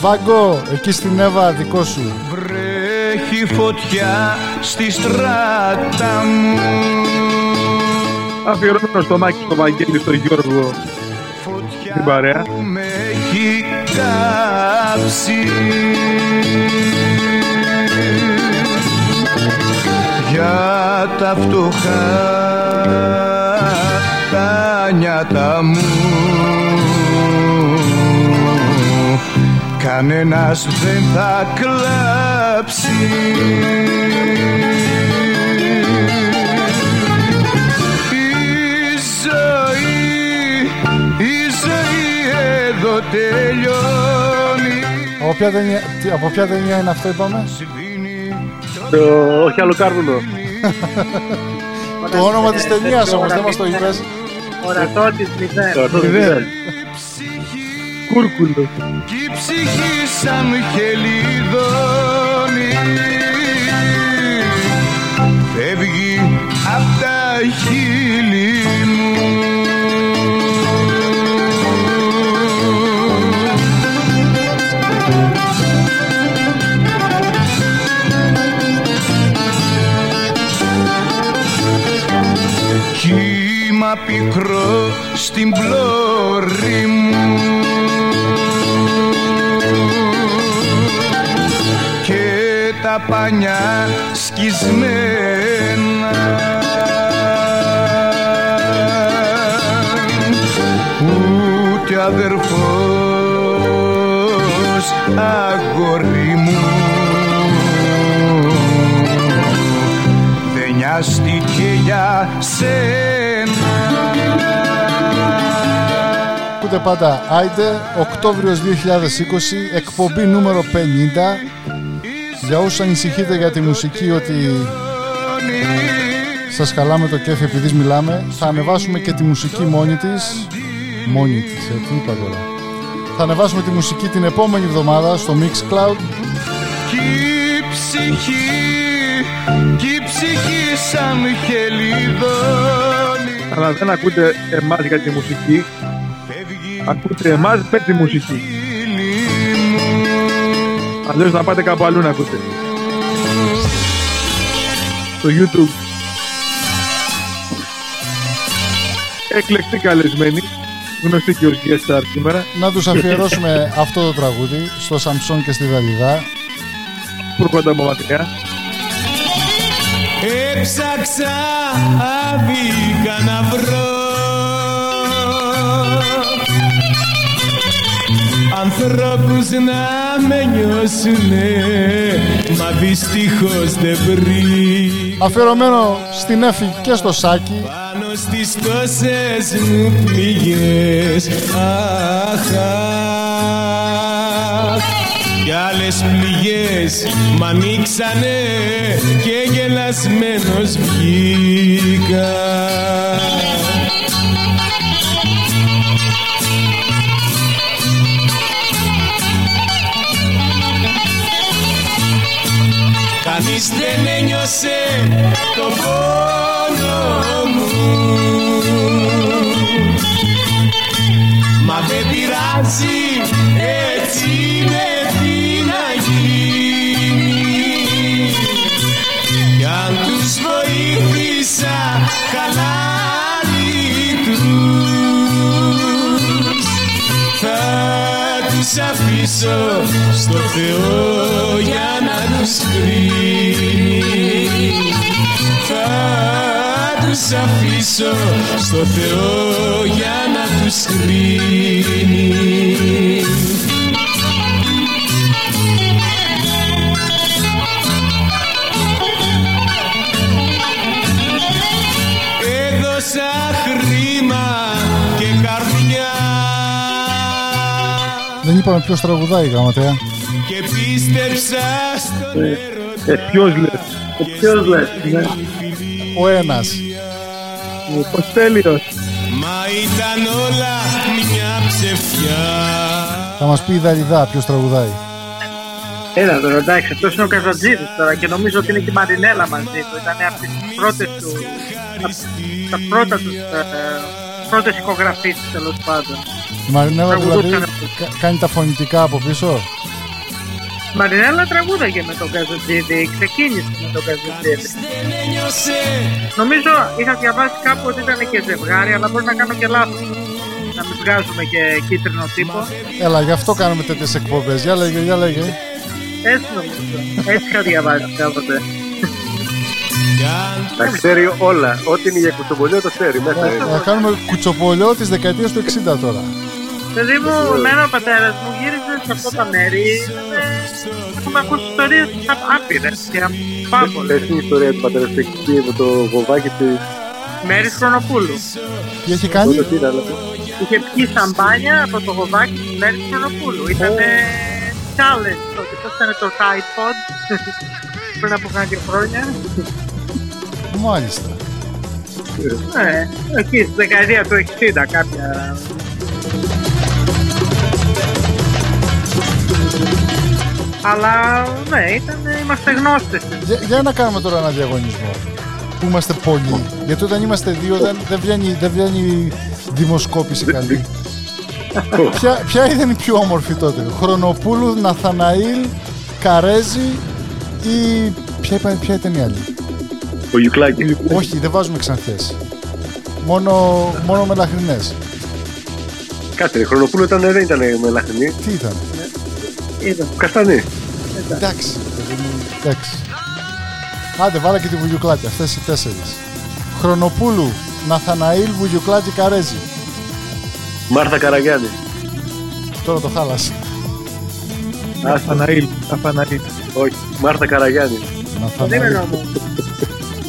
Βάγκο, εκεί στην Εύα δικό σου. Βρέχει φωτιά στη στράτα μου Αφιερωμένο στο Μάκη, στο Βαγγέλη, στο Γιώργο. Φωτιά Την παρέα. που με έχει κάψει Για τα φτωχά τα νιάτα μου Κανένας δεν θα κλάψει Η ζωή, η ζωή εδώ τελειώνει Από ποια ταινία, τι- από ποια ταινία είναι αυτό είπαμε; Σβήνει Το, όχι άλλο κάρβουνο. Το όνομα της ταινίας όμως δεν μας το είπες. Ορατότης μηδέν. Το αυτό δεν Μηδέν. Είναι. Κούρκουλο. Κι η ψυχή σαν χελιδόνι Φεύγει απ' τα χείλη μου Κύμα πικρό στην πλώρη μου τα πανιά σκισμένα. Ούτε αδερφός αγόρι μου. Δεν νοιάστηκε για σένα. Ακούτε πάντα. Άιντε, Οκτώβριος 2020, εκπομπή νούμερο 50. Για όσους ανησυχείτε για τη μουσική ότι σας χαλάμε το κέφι επειδή μιλάμε. Θα ανεβάσουμε και τη μουσική μόνη της. Μόνη της, ε, τι είπα τώρα. Θα ανεβάσουμε τη μουσική την επόμενη εβδομάδα στο Mixcloud. Κι η ψυχή, κι η ψυχή σαν χελιδόνι Αλλά δεν ακούτε εμάς για τη μουσική. Ακούτε εμάς με τη μουσική. Αλλιώς να πάτε κάπου αλλού να ακούτε. Στο YouTube. Εκλεκτή καλεσμένη. Γνωστή και ως guest star σήμερα. Να τους αφιερώσουμε αυτό το τραγούδι στο Σαμψόν και στη Δαλιδά. Που έρχονται από μακριά. Έψαξα αβήκα να βρω Ανθρώπους να με νιώσουνε Μα δυστυχώς δεν βρήκα Αφιερωμένο στην Έφη και στο Σάκη. Πάνω στις τόσες μου πληγές Αχ, αχ. Κι άλλες πληγές μ' ανοίξανε Και γελασμένος βγήκα Κανείς δεν ένιωσε το πόνο μου. Μα δεν πειράζει έτσι είναι τι να γίνει. Κι αν τους βοήθησα καλά τους. Θα τους αφήσω στο Θεό για να τους κρίνει θα τους αφήσω στο Θεό για να τους κρίνει Έδωσα χρήμα και καρδιά Δεν είπαμε ποιος τραγουδάει, γραμματέα. και πίστεψα στον Ε, έρωτα ποιος λες; Ποιος λες, ναι. Ο ένας. Ο Κοστέλιος. Μα ήταν όλα μια ψευδιά Θα μας πει η Δαλιδά ποιος τραγουδάει. Έλα τώρα, εντάξει, αυτός είναι ο Καζατζίδης τώρα και νομίζω ότι είναι και η Μαρινέλα μαζί του. Ήταν από τις πρώτες του, απ' τα πρώτα τους, ε, πρώτες ηχογραφήσεις τέλος πάντων. Η Μαρινέλα Τραγουδούσαν δηλαδή αυτός. κα- κάνει τα φωνητικά από πίσω; Η Μαρινέλα τραγούδαγε με τον Καζατζίδη, ξεκίνησε με τον Καζατζίδη. δεν ένιωσε Νομίζω είχα διαβάσει κάπου ότι ήταν και ζευγάρι, αλλά μπορεί να κάνω και λάθος. Να μην βγάζουμε και κίτρινο τύπο. Έλα, γι' αυτό κάνουμε τέτοιες εκπομπές. Για λέγε, για λέγε. Έτσι νομίζω. Έτσι είχα διαβάσει κάποτε. κι αν Τα ξέρει όλα. Ό,τι είναι για κουτσομπολιό το ξέρει μέσα. είναι. Θα κάνουμε κουτσοπολιό της δεκαετίας του 60 τώρα. Παιδί μου, εμένα ο πατέρας μου γύριζε σε αυτά τα μέρη. ε, Έχουμε ακούσει ιστορίες άπειρες και απάπολες. Πες την ιστορία του πατέρα του εκεί με το βοβάκι της. Μέρης Χρονοπούλου. Τι έχει κάνει; Τότε τι ήταν αυτό. Είχε πιει σαμπάνια από το γοβάκι της Μέρης Χρονοπούλου. Ήταν challenge τότε. Πώς ήταν το Tide Pod πριν από κάποια χρόνια. Μάλιστα. Ναι, εκεί στη δεκαετία του 60 κάποια. Αλλά ναι, ήταν, είμαστε γνώστες. Για, για να κάνουμε τώρα ένα διαγωνισμό. Που είμαστε πολλοί. Γιατί όταν είμαστε δύο δεν, δεν, βγαίνει, δεν βγαίνει δημοσκόπηση καλή. ποια, ποια ήταν η πιο όμορφη τότε; Χρονοπούλου, Ναθαναήλ, Καρέζη ή ποια, είπα- ποια ήταν η άλλη; Ο Γιουκλάκη. Όχι, δεν βάζουμε ξανθές. Μόνο, μόνο μελαχρινές. Κάτσε, ρε, χρονοπούλο ήταν, δεν ήταν με λαχνή. Τι ήταν; Είδα. Καστανή. Εντάξει. παιδί μου, Εντάξει. Άντε, βάλα και τη Βουγιουκλάτη. Αυτές οι τέσσερις. Χρονοπούλου, Ναθαναήλ, Βουγιουκλάτη, Καρέζη. Μάρθα Καραγιάννη. Τώρα το χάλασε. Αθαναήλ. Αθαναήλ. Όχι, Μάρθα Καραγιάννη. Ναθαναήλ.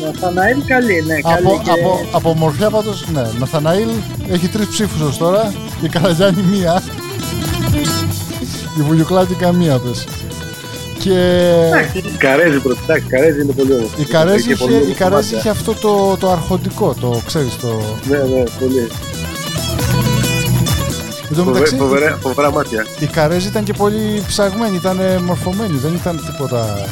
Περίμενα όμως. Ναθαναήλ καλή, ναι, καλή. Από, και... από, από μορφιά πάντως, ναι. Ναθαναήλ έχει τρεις ψήφους ως τώρα. Η Καραγιάννη μία. Η Βουγιουκλάτη καμία πες. Και Καρέζι πρώτα, εντάξει, Καρέζι είναι πολύ όμορφο. η Καρέζη Και πολύ είχε, η όμορφα Καρέζη μάτια. είχε αυτό το, το αρχοντικό, το ξέρεις το... Ναι, ναι, πολύ. Εν τω Φοβε- μεταξύ, Φοβερά, φοβερά μάτια. η Καρέζη ήταν και πολύ ψαγμένη, ήταν μορφωμένη, δεν ήταν τίποτα...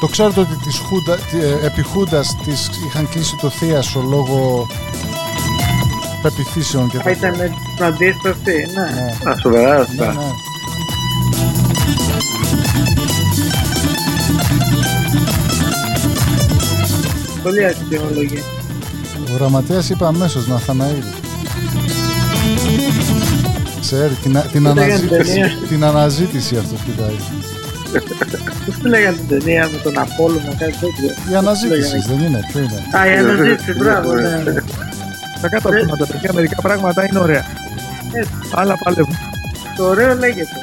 Το ξέρετε ότι της Χούντα, τι- ε, επί Χούντας της είχαν κλείσει το θείασο λόγω πεπιθήσεων και Θα τέτοια. ήταν στην αντίσταση, ναι. Ναι, Α, σοβαρά ναι, αυτά. ναι. Πολύ αξιολογή. Ο γραμματέας είπε αμέσως Ναθαναήλ. Ξέρει την, την, λέγανε αναζήτηση, ταινία. την αναζήτηση αυτός κοιτάει. Πώς τη λέγανε την ταινία με τον Απόλλωνα, κάτι τέτοιο. Η αναζήτηση λέγανε. δεν είναι, ποιο είναι. Α, η αναζήτηση, μπράβο, ναι. ναι. Τα κάτω από τα παιδιά, μερικά πράγματα είναι ωραία. Έτσι. Άλλα παλεύουν. Το ωραίο λέγεται.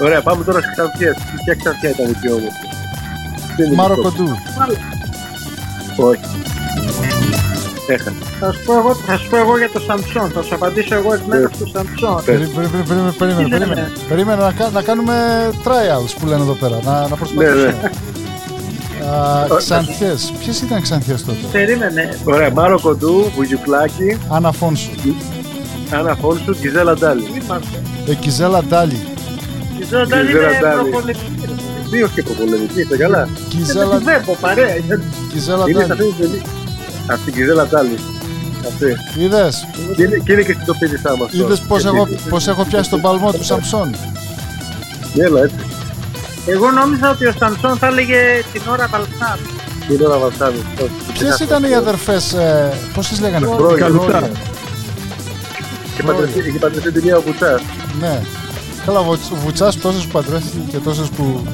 Ωραία, πάμε τώρα στις ξανθιές. Ποια ξανθιά ήταν η πιο όμορφη; Τι είναι Μάρο αυτό; Κοντού. Όχι. Έχασε. Θα σου, πω εγώ, θα σου πω εγώ για το Σαμψόν. Θα σου απαντήσω εγώ εκ μέρους του Σαμψόν. Περί- περί- περί- Περίμενε, περίμενε, Τι περίμενε. λέμε; Περίμενε να, κα- να κάνουμε trials που λένε εδώ πέρα, να, να Ναι, προσπαθήσουμε. ναι. Α, Ξανθιές. Ποιες ήταν ξανθιές τότε; Περίμενε. Ωραία, Μάρο Κοντού, Βουγιουκλάκη, Άννα Φόνσου. Άννα Φόνσου, Γκιζέλα Ντάλι. Είμαστε. Εκιζέλα Ντάλι. Η Ζώντα είναι Ζέρα Ντάλι. προπολιτική. Δύο και προπολεμική, είστε καλά. Δεν τη Κιζέλα, βλέπω παρέα. γιατί- Κιζέλα Είναι σε Ντάλι. Αυτή την ταινία. Αυτή την Γκιζέλα Ντάλι. Αυτή. Είδες, Και είναι, και είναι και στην τοπίδισά μας. τώρα. είδες πώς Και έχω, αυτή. πώς έχω πιάσει τον παλμό του Σαμψόν; Έλα, έτσι. Εγώ νόμιζα ότι ο Σαμψόν θα έλεγε την ώρα Βαλσάν. Είναι ένα βαλσάμι. Ποιες ήταν οι αδερφές, ε, πώς τις λέγανε, Μπρόγια. Μπρόγια. Και παντρευτεί- Είχε παντρευτεί την μία ο Κουτσάς. Ναι. Καλά, ο Βουτσ- ο Βουτσάς τόσες που παντρεύτηκε και τόσες που...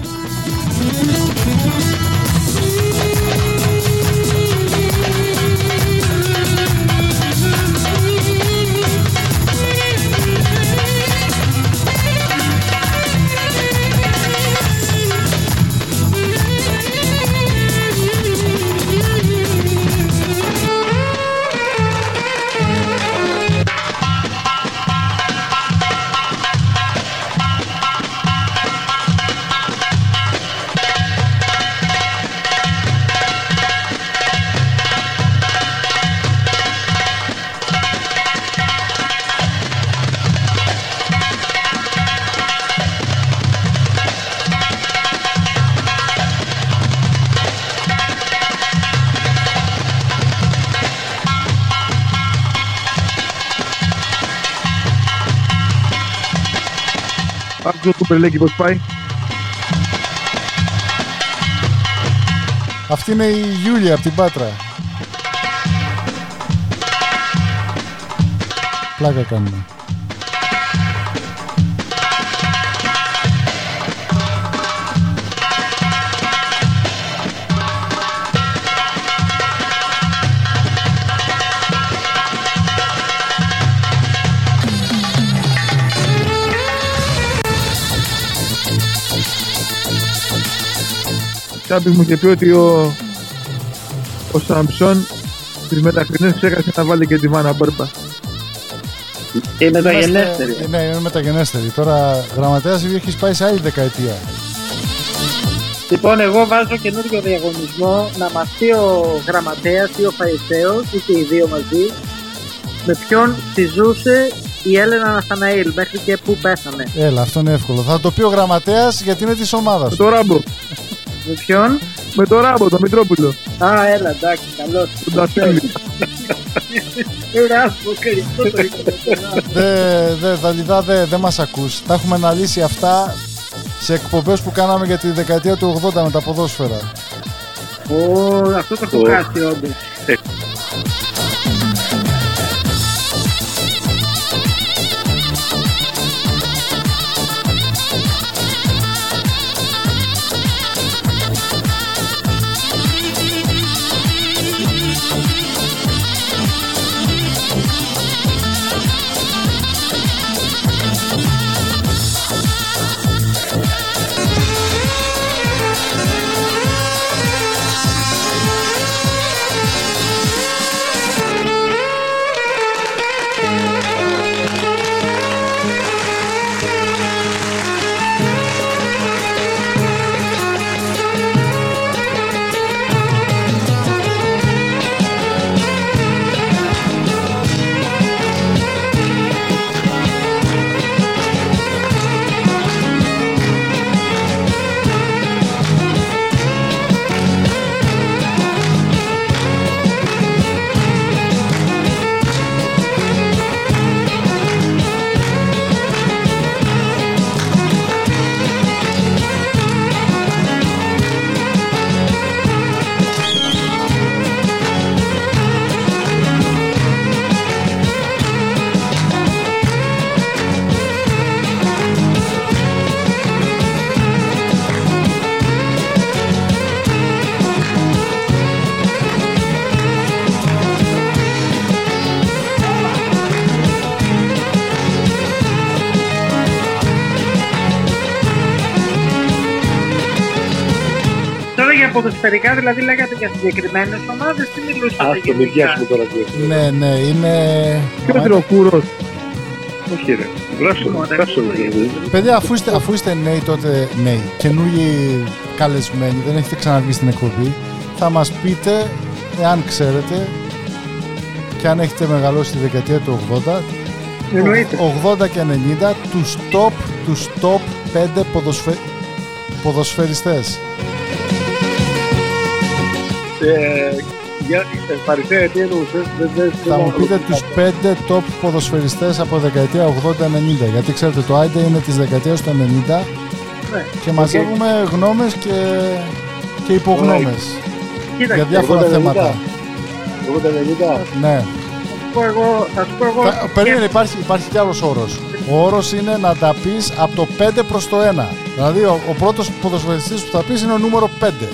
Άκουσα το κουπελέκι πώς πάει. Αυτή είναι η Γιούλια από την Πάτρα. Πλάκα κάνουμε. Κάποιος μου είχε πει ότι ο, ο Σαμψόν στις μετακρινές ξέχασε να βάλει και τη Βάνα Μπάρμπα. Η Είμαστε- μεταγενέστερη. Ναι, είναι μεταγενέστερη. Τώρα γραμματέας έχεις πάει σε άλλη δεκαετία. Λοιπόν, εγώ βάζω καινούριο διαγωνισμό να μαθεί ο γραμματέας ή ο Φαϊσέος, είτε οι δύο μαζί, με ποιον συζούσε η Έλενα Ναθαναήλ μέχρι και που πέθανε. Έλα, αυτό είναι εύκολο. Θα το πει ο γραμματέας γιατί είναι της ομάδας Με του. το Ράμπο. Με ποιον; Με το Ράμπο, το Μητρόπουλο. Α, έλα, εντάξει, καλώς. Τον Ταφίλη. Ράσπο, κρυφτό το είπα. Δε, δε, Δαλιδά, δε, δεν μας ακούς. Τα έχουμε αναλύσει αυτά σε εκπομπές που κάναμε για τη δεκαετία του 80 με τα ποδόσφαιρα. Ω, αυτό το έχω Ω. χάσει όντως. Ποδοσφαιρικά, δηλαδή λέγατε για συγκεκριμένες ομάδες, τι μιλούσατε Άστο, μην πιάσουμε τώρα δύο. Ναι, ναι, είναι. Ποιος είναι ο Κούρος. Όχι ρε. Γράψω, γράψω. Παιδιά, αφού είστε, αφού είστε νέοι τότε, νέοι, καινούργιοι καλεσμένοι, δεν έχετε ξαναβγεί στην εκπομπή, θα μας πείτε, εάν ξέρετε, και αν έχετε μεγαλώσει τη δεκαετία του 80, Εννοείται. 80 και 90, τους top, τους top 5 ποδοσφαι... ποδοσφαιριστές. Ε, για, ε, Παρισέ, τι εννοούσες, δεν δεν- Θα δεν μου έχω πείτε ρωτήσει τους κάτι. 5 top ποδοσφαιριστές από δεκαετία 80-90, γιατί ξέρετε το Άιντε είναι της δεκαετίας του 90 Ναι. και μαζεύουμε γνώμες και, και υπογνώμες για Κοίταξε, διάφορα 80-90. θέματα. 80-90. Ναι. θα σου πω εγώ. Θα σου πω εγώ Θα, περίμενε, υπάρχει, υπάρχει κι άλλος όρος. Ο όρος είναι να τα πεις από το 5 προς το 1. Δηλαδή ο, ο πρώτος ποδοσφαιριστής που θα πεις είναι ο νούμερο 5.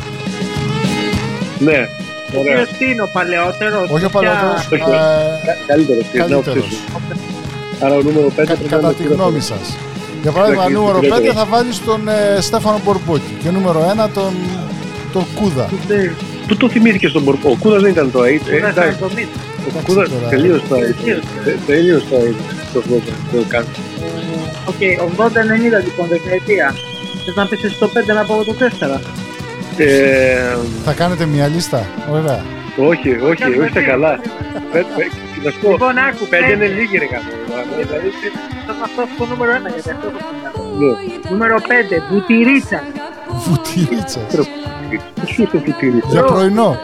Ναι, ωραία. Ποιος τι είναι ο παλαιότερος. Όχι ο ποια- παλαιότερος, Όχι. ε, Κα- Καλύτερος, και να καλύτερος. οξύσου. Άρα ο νούμερο 5 Κα- κατά τη γνώμη σας. Για παράδειγμα, Εντάξει, νούμερο την 5 καλύτερη. θα βάλεις τον ε, Στέφανο Μπορμπόκη και νούμερο 1 τον, τον Κούδα. Ναι, Πού το θυμήθηκε στον Μπορμπό. Ο Κούδας δεν ήταν το 8. Ε, είναι στα εντάξει, 70. ο Κούδας τώρα. τελείως το 8. Τελείως. Τε- Τελείως το 8. Το 80. Το κάνει. Οκ, 80-90 λοιπόν, δεκαετία. Θες να πεις εσύ το 5 να πω το 4. Ε, Θα κάνετε μια λίστα. Ωραία. όχι, όχι, όχι τα καλά. Πε- πε- Να σου πω, Λοιπόν, άκου, 5 είναι πέντε. λίγοι ρε κάτω. Δηλαδή, Θα αυτό στο νούμερο 1 γιατί αυτό το κάνω. ναι. Νούμερο 5, Βουτυρίτσας. Βουτυρίτσας. Τι σου ήρθε φουτήρι. Για πρωινό.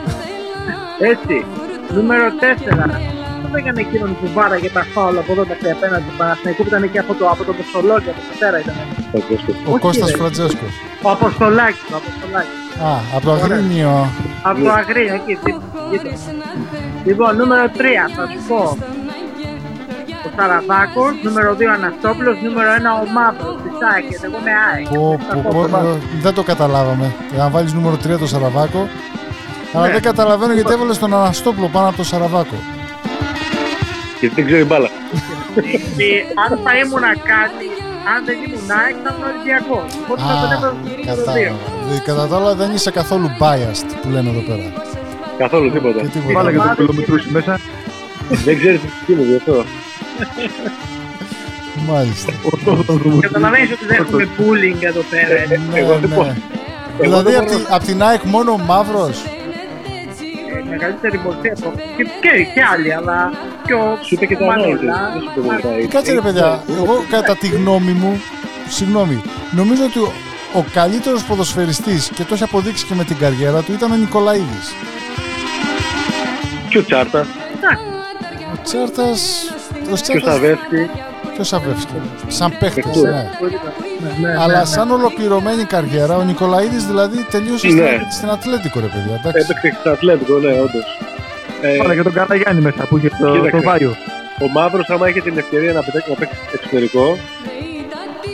Έτσι. Νούμερο 4. Δεν έκανε εκείνον που βάραγε τα φάουλα από εδώ τα και απέναντι του Παναθηναϊκού που ήταν και από το, από το Μεσολόγιο, από το Πατέρα ήταν. Ο Όχι, Κώστας ρε. Φραντζέσκος. Ο Αποστολάκης, ο Αποστολάκης. Α, από το Αγρίνιο. Από το Αγρίνιο, εκεί, δίπλα, γείτονα. Λοιπόν, νούμερο 3, θα σου πω. Ο Σαραβάκος, νούμερο 2 Αναστόπουλος, νούμερο 1 ο Μαύρος, της ΑΕΚ, εγώ με ΑΕΚ. Πω, πω, πω, ε, δεν το καταλάβαμε. Αν βάλεις νούμερο 3 το Σαραβάκο. Αλλά Ναι. δεν καταλαβαίνω γιατί έβαλες τον Αναστόπουλο πάνω από το Σαραβάκο. Γιατί δεν ξέρει μπάλα. Και αν θα ήμουν κάτι, αν δεν ήμουν ΑΕΚ, θα ήμουν Ολυμπιακός. Οπότε θα τον Α, έβαζα στο νούμερο 2. κατάλαβα. Δηλαδή, Κατά τα άλλα δεν είσαι καθόλου biased που λένε εδώ πέρα. Καθόλου τίποτα. Και τίποτα. Βάλε και το Μάδες- κιλομετρούσι μέσα. Δεν ξέρεις τι ψυχή μου γι' αυτό. Μάλιστα. Καταλαβαίνεις ότι δεν έχουμε bullying εδώ πέρα. ε. Ναι, εγώ δεν ναι. μπορώ. Δηλαδή δεν απ' τη- απ' την ΑΕΚ μόνο ο Μαύρος. Ε, μεγαλύτερη μορφή από και, και, και άλλοι, αλλά πιο Σου είπε και τα Μανολά. ανάγκη. Δεν σου είπε τα ανάγκη. Κάτσε ρε παιδιά, εγώ κατά τη γνώμη μου, συγγνώμη, νομίζω ότι ο, ο καλύτερος ποδοσφαιριστής και το έχει αποδείξει και με την καριέρα του ήταν ο Νικολαίδης. Και ο Τσάρτας Ο Τσάρτας, ο και ο Τσάρτας Σαβέσκι. Και ο Σαβεύσκη. Σαν παίχτες, Παιχτούρα. ναι. Ναι, ναι, Αλλά ναι. σαν ολοκληρωμένη καριέρα, ο Νικολαίδης δηλαδή τελείωσε Ναι. στην, στην Ατλέτικο ρε παιδιά, εντάξει. Έπαιξε στο Ατλέτικο, ναι, όντως. Βάλε και τον Καραγιάννη μέσα που είχε το, Κοίταξε. το Βάιο. Ο Μαύρος, άμα είχε την ευκαιρία να παίξει, να παίξει εξωτερικό,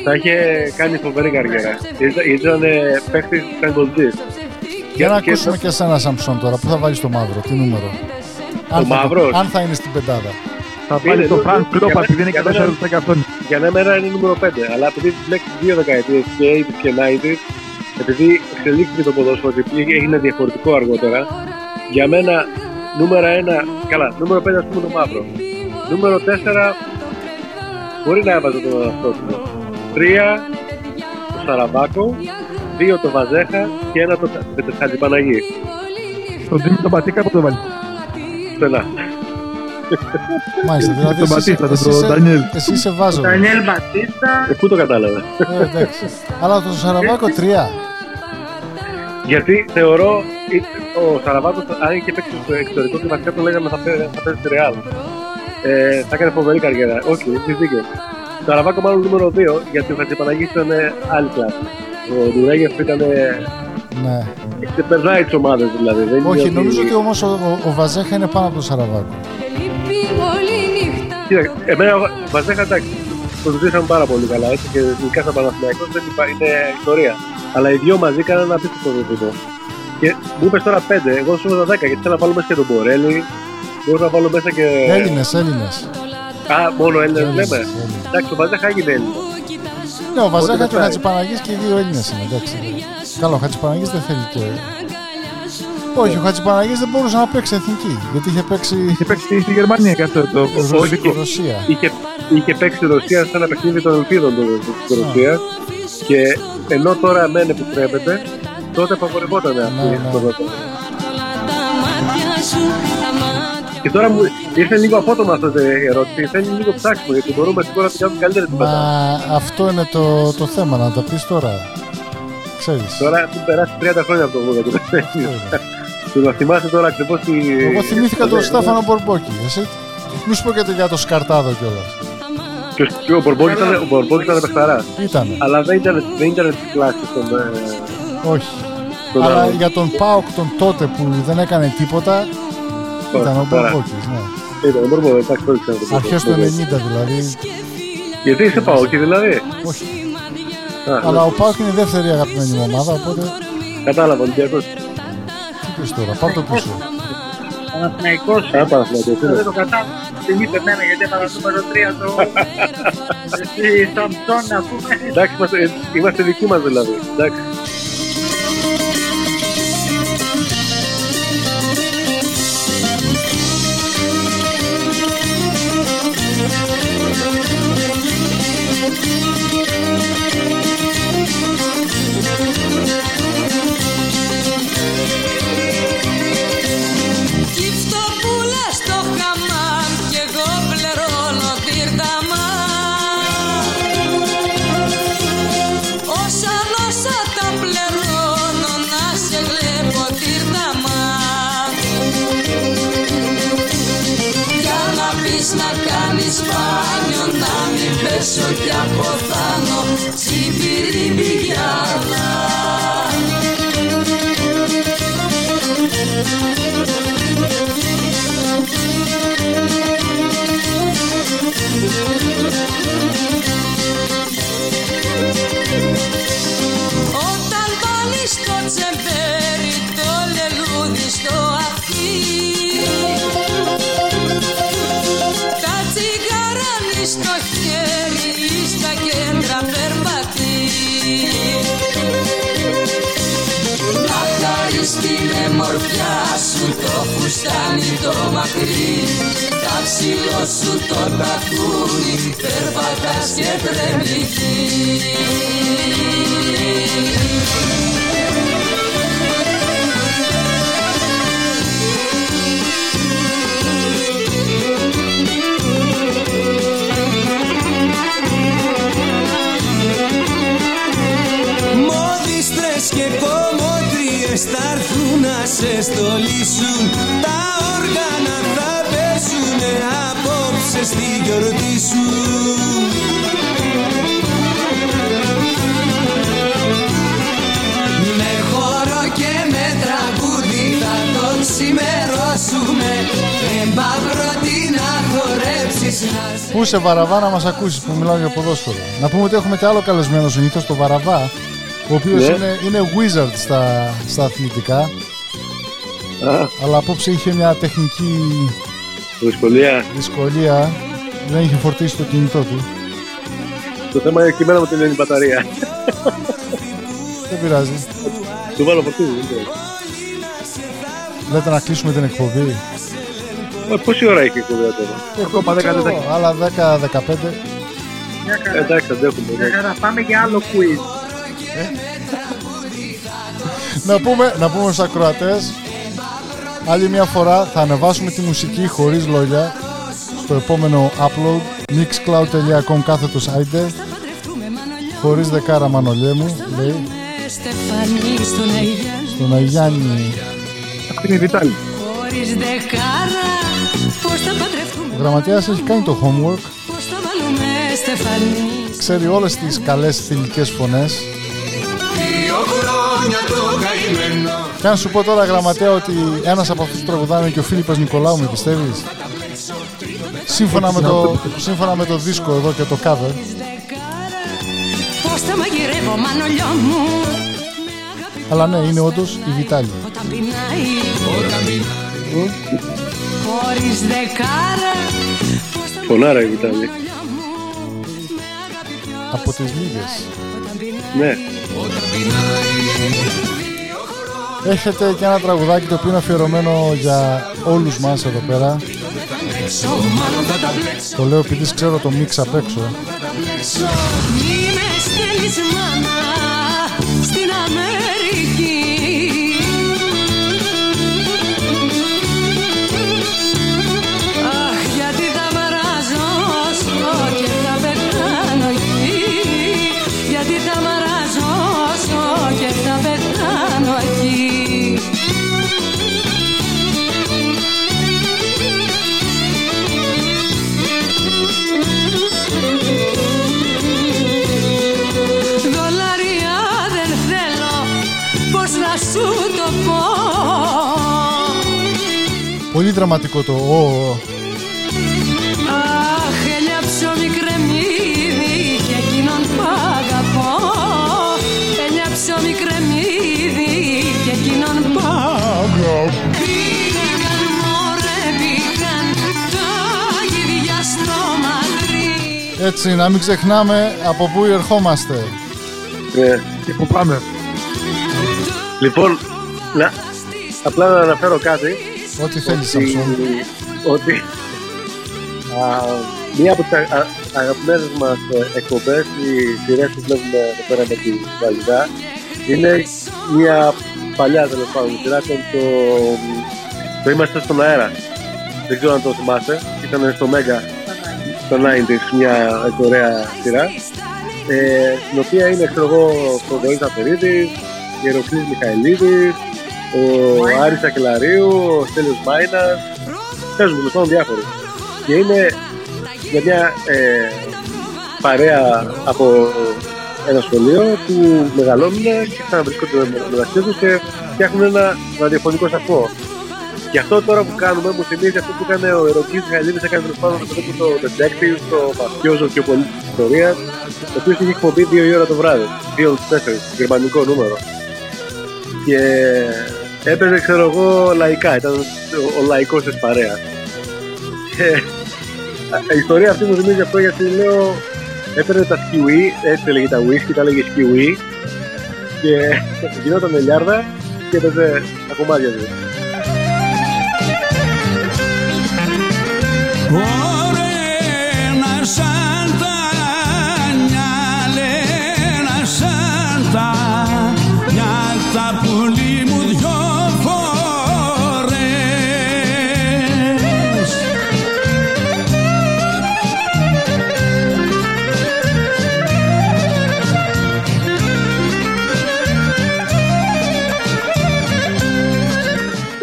θα είχε κάνει φοβερή καριέρα. Ήταν, ήταν παίχτης Φραγκολτζή. Για να ακούσουμε και εσένα Σαμψόν τώρα, πού θα βάλεις το μαύρο, τι νούμερο; Αν θα- μαύρος; Αν θα είναι στην πεντάδα. Θα βάλει Είναι, το είναι, Φρανκ για Κλόπα μέ- επειδή είναι για 100 μένα- και αυτόν. Για μένα είναι νούμερο 5. Αλλά επειδή έχει μπλέξει δύο δεκαετίες και 80 και 90, επειδή εξελίχθηκε το ποδόσφαιρο και πήγε- έγινε διαφορετικό αργότερα, για μένα νούμερο 1, καλά, νούμερο 5 ας πούμε το μαύρο. Νούμερο 4 μπορεί να έβαζε τον Αναστόπουλο. 3 το Σαραβάκο, 2 το Βαζέχα και ένα το, το, το Χατζηπαναγή. Τον Τζίμι τον Πατίκα που το βάλει. Στενά. Μάλιστα, δηλαδή τον εσύ, Μπατίστα, εσύ, τον είσαι- Ντανιέλ. εσύ είσαι βάζο. Ντανιέλ Μπατίστα. Ε, πού το κατάλαβε. Ε, εντάξει. Αλλά το Σαραβάκο 3. Γιατί θεωρώ ή- ο Σαραβάτο, αν είχε παίξει στο εξωτερικό και βασικά το λέγαμε θα, πέ- θα παίζει στη Ρεάλ. Ε, θα έκανε φοβερή καριέρα. Όχι, έχεις δίκιο. Το Σαραβάκο μάλλον νούμερο 2, γιατί ο Χατζηπαναγής ήταν ε, άλλη κλάση. Ο Ντουρέγεφ ήταν. ε, Ναι. ξεπερνάει τις ομάδες δηλαδή. Δεν είναι Όχι, νομίζω ότι όμως ο, ο, ο Βαζέχα είναι πάνω από το Σαραβάκο. Κοίτα, εμένα ο Βαζέχα εντάξει, τον ζήσαμε πάρα πολύ καλά έτσι και ειδικά σαν Παναθηναϊκός δεν υπά- είναι ιστορία. Αλλά οι δυο μαζί κάνανε ένα απίστευτο δικό. Και μου είπες τώρα 5, εγώ σου έδωσα 10 γιατί θέλω να βάλω μέσα και τον Μπορέλη. Μπορώ να βάλω μέσα και. Έλληνε, Έλληνε. Α, μόνο Έλληνες Έλληνες, λέμε. Έλληνες. Εντάξει, ο Βαζέχα έγινε Έλληνα. Ναι, ο Βαζέχα και ο πάει. Χατζηπαναγή και οι δύο Έλληνες είναι. Εντάξει. Καλό, ο Χατζηπαναγή δεν θέλει και. Όχι, ο Χατζηπαναγής δεν μπορούσε να παίξει εθνική. Γιατί είχε παίξει Είχε παίξει στη Γερμανία και αυτό το Ρωσία. οδικό. Ρωσία. είχε, είχε παίξει η Ρωσία σε ένα παιχνίδι των Ελπίδων του- της Ρωσίας και ενώ τώρα μεν επιτρέπεται, τότε απαγορευόταν αυτή Ναι, η ναι. ποδόσφαιρο. Τα μάτια σου, τα μάτια Και τώρα μου ήρθε λίγο απότομα αυτή η ερώτηση. Θέλει λίγο ψάξιμο γιατί μπορούμε σίγουρα να την κάνουμε καλύτερη την Μα πατάτα. αυτό είναι το, το θέμα, να τα πεις τώρα. Ξέρεις. Τώρα έχουν περάσει 30 χρόνια από το 80 και το παίρνει. Του να θυμάσαι τώρα ακριβώς τι. Εγώ θυμήθηκα τον Ναι, Στέφανο Μπορμπόκη. Εσύ. Μη σου πω και το- για το Σκαρτάδο κιόλας. Και ο- και ο Μπορμπόκης ήταν, ο Μπορμπόκης ήταν παιχταράς. Ήταν. Αλλά δεν ήταν, δεν ήταν τη κλάση των. ε, Όχι. των Αλλά άλλων. για τον Πάοκ τον τότε που δεν έκανε τίποτα ήταν ο Παιχταρά. Μπορμπόκης. Ναι. Ήταν ο Μπορμπόκης, εντάξει, όλοι ξέρουν τον Αρχές του Μπορμπόκη. 90 δηλαδή. Γιατί είσαι Παόκι δηλαδή; Όχι. Α, Αλλά ο Πάοκ είναι η δεύτερη αγαπημένη μου ομάδα. Οπότε Κατάλαβα, Ολυμπιακός. τι πεις τώρα, πάρ το πίσω. Παναθηναϊκός. Α, Παναθηναϊκός είναι. Δεν το κατάλαβα. Θυμήστε εμένα γιατί έβαλα το νούμερο 3 το... Στη Σαμψόν να πούμε. Εντάξει, είμαστε, είμαστε δικοί μας δηλαδή. Εντάξει. Κάνεις μπάνιο να μην πέσω κι αποθάνω τσιμπιριμπιγιάλα Όταν το φουστάνι το μακρύ Τα ψηλό σου το τακούνι περπατάς και τρεμηχείς Μόδιστρες και κομμωτρίες θα έρθουν να σε στολίσουν Τα όργανα θα πέσουνε απόψε στη γιορτή σου. Με χώρο και με τραγούδι θα το ξημερώσουμε. Εμπαύρωτη να χορέψεις να σε Πού σε Βαραβά να μας ακούσεις που μιλάω για ποδόσφαιρο. Να πούμε ότι έχουμε και άλλο καλεσμένο συνήθως, το Βαραβά, ο οποίος Ναι. είναι, είναι wizard στα, στα αθλητικά. Α, Αλλά απόψε είχε μια τεχνική δυσκολία. δυσκολία. Δεν είχε φορτίσει το κινητό του. Το θέμα είναι εκεί μένα μου την είναι η μπαταρία. Δεν πειράζει. Του βάλω φορτίζει. δεν πειράζει. Λέτε να κλείσουμε την εκπομπή. Ε, Πόση ώρα έχει η κουβέντα τώρα; Ακόμα 10 Ξέρω, λεπτά. άλλα 10-15. Μια χαρά. Εντάξει, αντέχουμε. Μια εντάξει. χαρά. Πάμε για άλλο quiz. Να, πούμε, να πούμε στους ακροατές άλλη μια φορά θα ανεβάσουμε τη μουσική χωρίς λόγια στο επόμενο upload mixcloud.com κάθετος άιντε χωρίς δεκάρα μανολιέ μου λέει Στεφανή στον Αγιάννη. Στον Αγιάννη Αυτή είναι η Βιτάλη. Χωρίς δεκάρα Πώς θα παντρευτούμε. Ο γραμματέας έχει κάνει το homework ξέρει όλες τις καλές θηλυκές φωνές. Δύο χρόνια το καημένο. Και αν σου πω τώρα γραμματέα ότι ένας από αυτούς που τραγουδάνε είναι και ο Φίλιππος Νικολάου με πιστεύεις; Σύμφωνα με, το, σύμφωνα με το δίσκο εδώ και το cover. Πώς θα μαγειρεύω μανολιό μου. Αλλά ναι είναι όντως η Βιτάλη. Όταν πεινάει. Χωρίς δεκάρα. Πώς θα Φωνάρα η Βιτάλη. Μαγειρεύω μου από τις λίγες Όταν πεινάει Ναι. Έχετε και ένα τραγουδάκι το οποίο είναι αφιερωμένο για όλους μας εδώ πέρα. Το λέω επειδή ξέρω το μίξ απ' έξω. Μη με στέλνεις μάνα Πολύ δραματικό το «ο». Αχ, έλια ψωμί κρεμμύδι Και εκείνον που αγαπώ Έλια ψωμί κρεμμύδι Και εκείνον που αγαπώ Πήγαν μωρέ πήγαν Τα γυριά στο μαγρί Έτσι, να μην ξεχνάμε από πού ερχόμαστε. Ναι. Και που πάμε. Λοιπόν, να, απλά να αναφέρω κάτι. Ό,τι θέλεις, ότι, Σαμσόν. ότι α, μία από τις α- α- αγαπημένες μας ε, εκπομπές, οι σειρές που βλέπουμε εδώ πέρα με τη Βαλιδά, είναι μια παλιά τέλος πάντων σειρά, ήταν το, το Είμαστε στον αέρα. Δεν ξέρω αν το θυμάστε. Ήταν στο Μέγα στο 90s μια έτσι ωραία σειρά. Ε, στην οποία είναι ξέρω εγώ ο Θοδωρής Αφερίδης, η Εροκλής Μιχαηλίδης, ο Άρης Ακελαρίου, ο Στέλιος Μάινας, παίζουν τέλος πάντων διάφοροι. Και είναι για μια ε, παρέα από ένα σχολείο που μεγαλώνουν και ξαναβρίσκονται με- μεταξύ τους και φτιάχνουν ένα ραδιοφωνικό σταθμό. Και αυτό τώρα που κάνουμε μου θυμίζει αυτό που έκανε ο Εροκλής Μιχαηλίδης, έκανε τέλος πάντων αυτό που το Detective, το Μαφιόζο και ο Πολίτης της Ιστορίας, ο οποίος είχε εκπομπή δύο η ώρα το βράδυ, δύο του τέσσερις, γερμανικό νούμερο. Και έπαιζε, ξέρω εγώ, λαϊκά, ήταν ο, ο λαϊκός της παρέας. Και η ιστορία αυτή μου θυμίζει αυτό γιατί λέω έπαιρνε τα σκιουί, έτσι έλεγε τα whisky, τα έλεγε σκιουί και γινόταν ελιάρδα και έπαιζε τα κομμάτια του.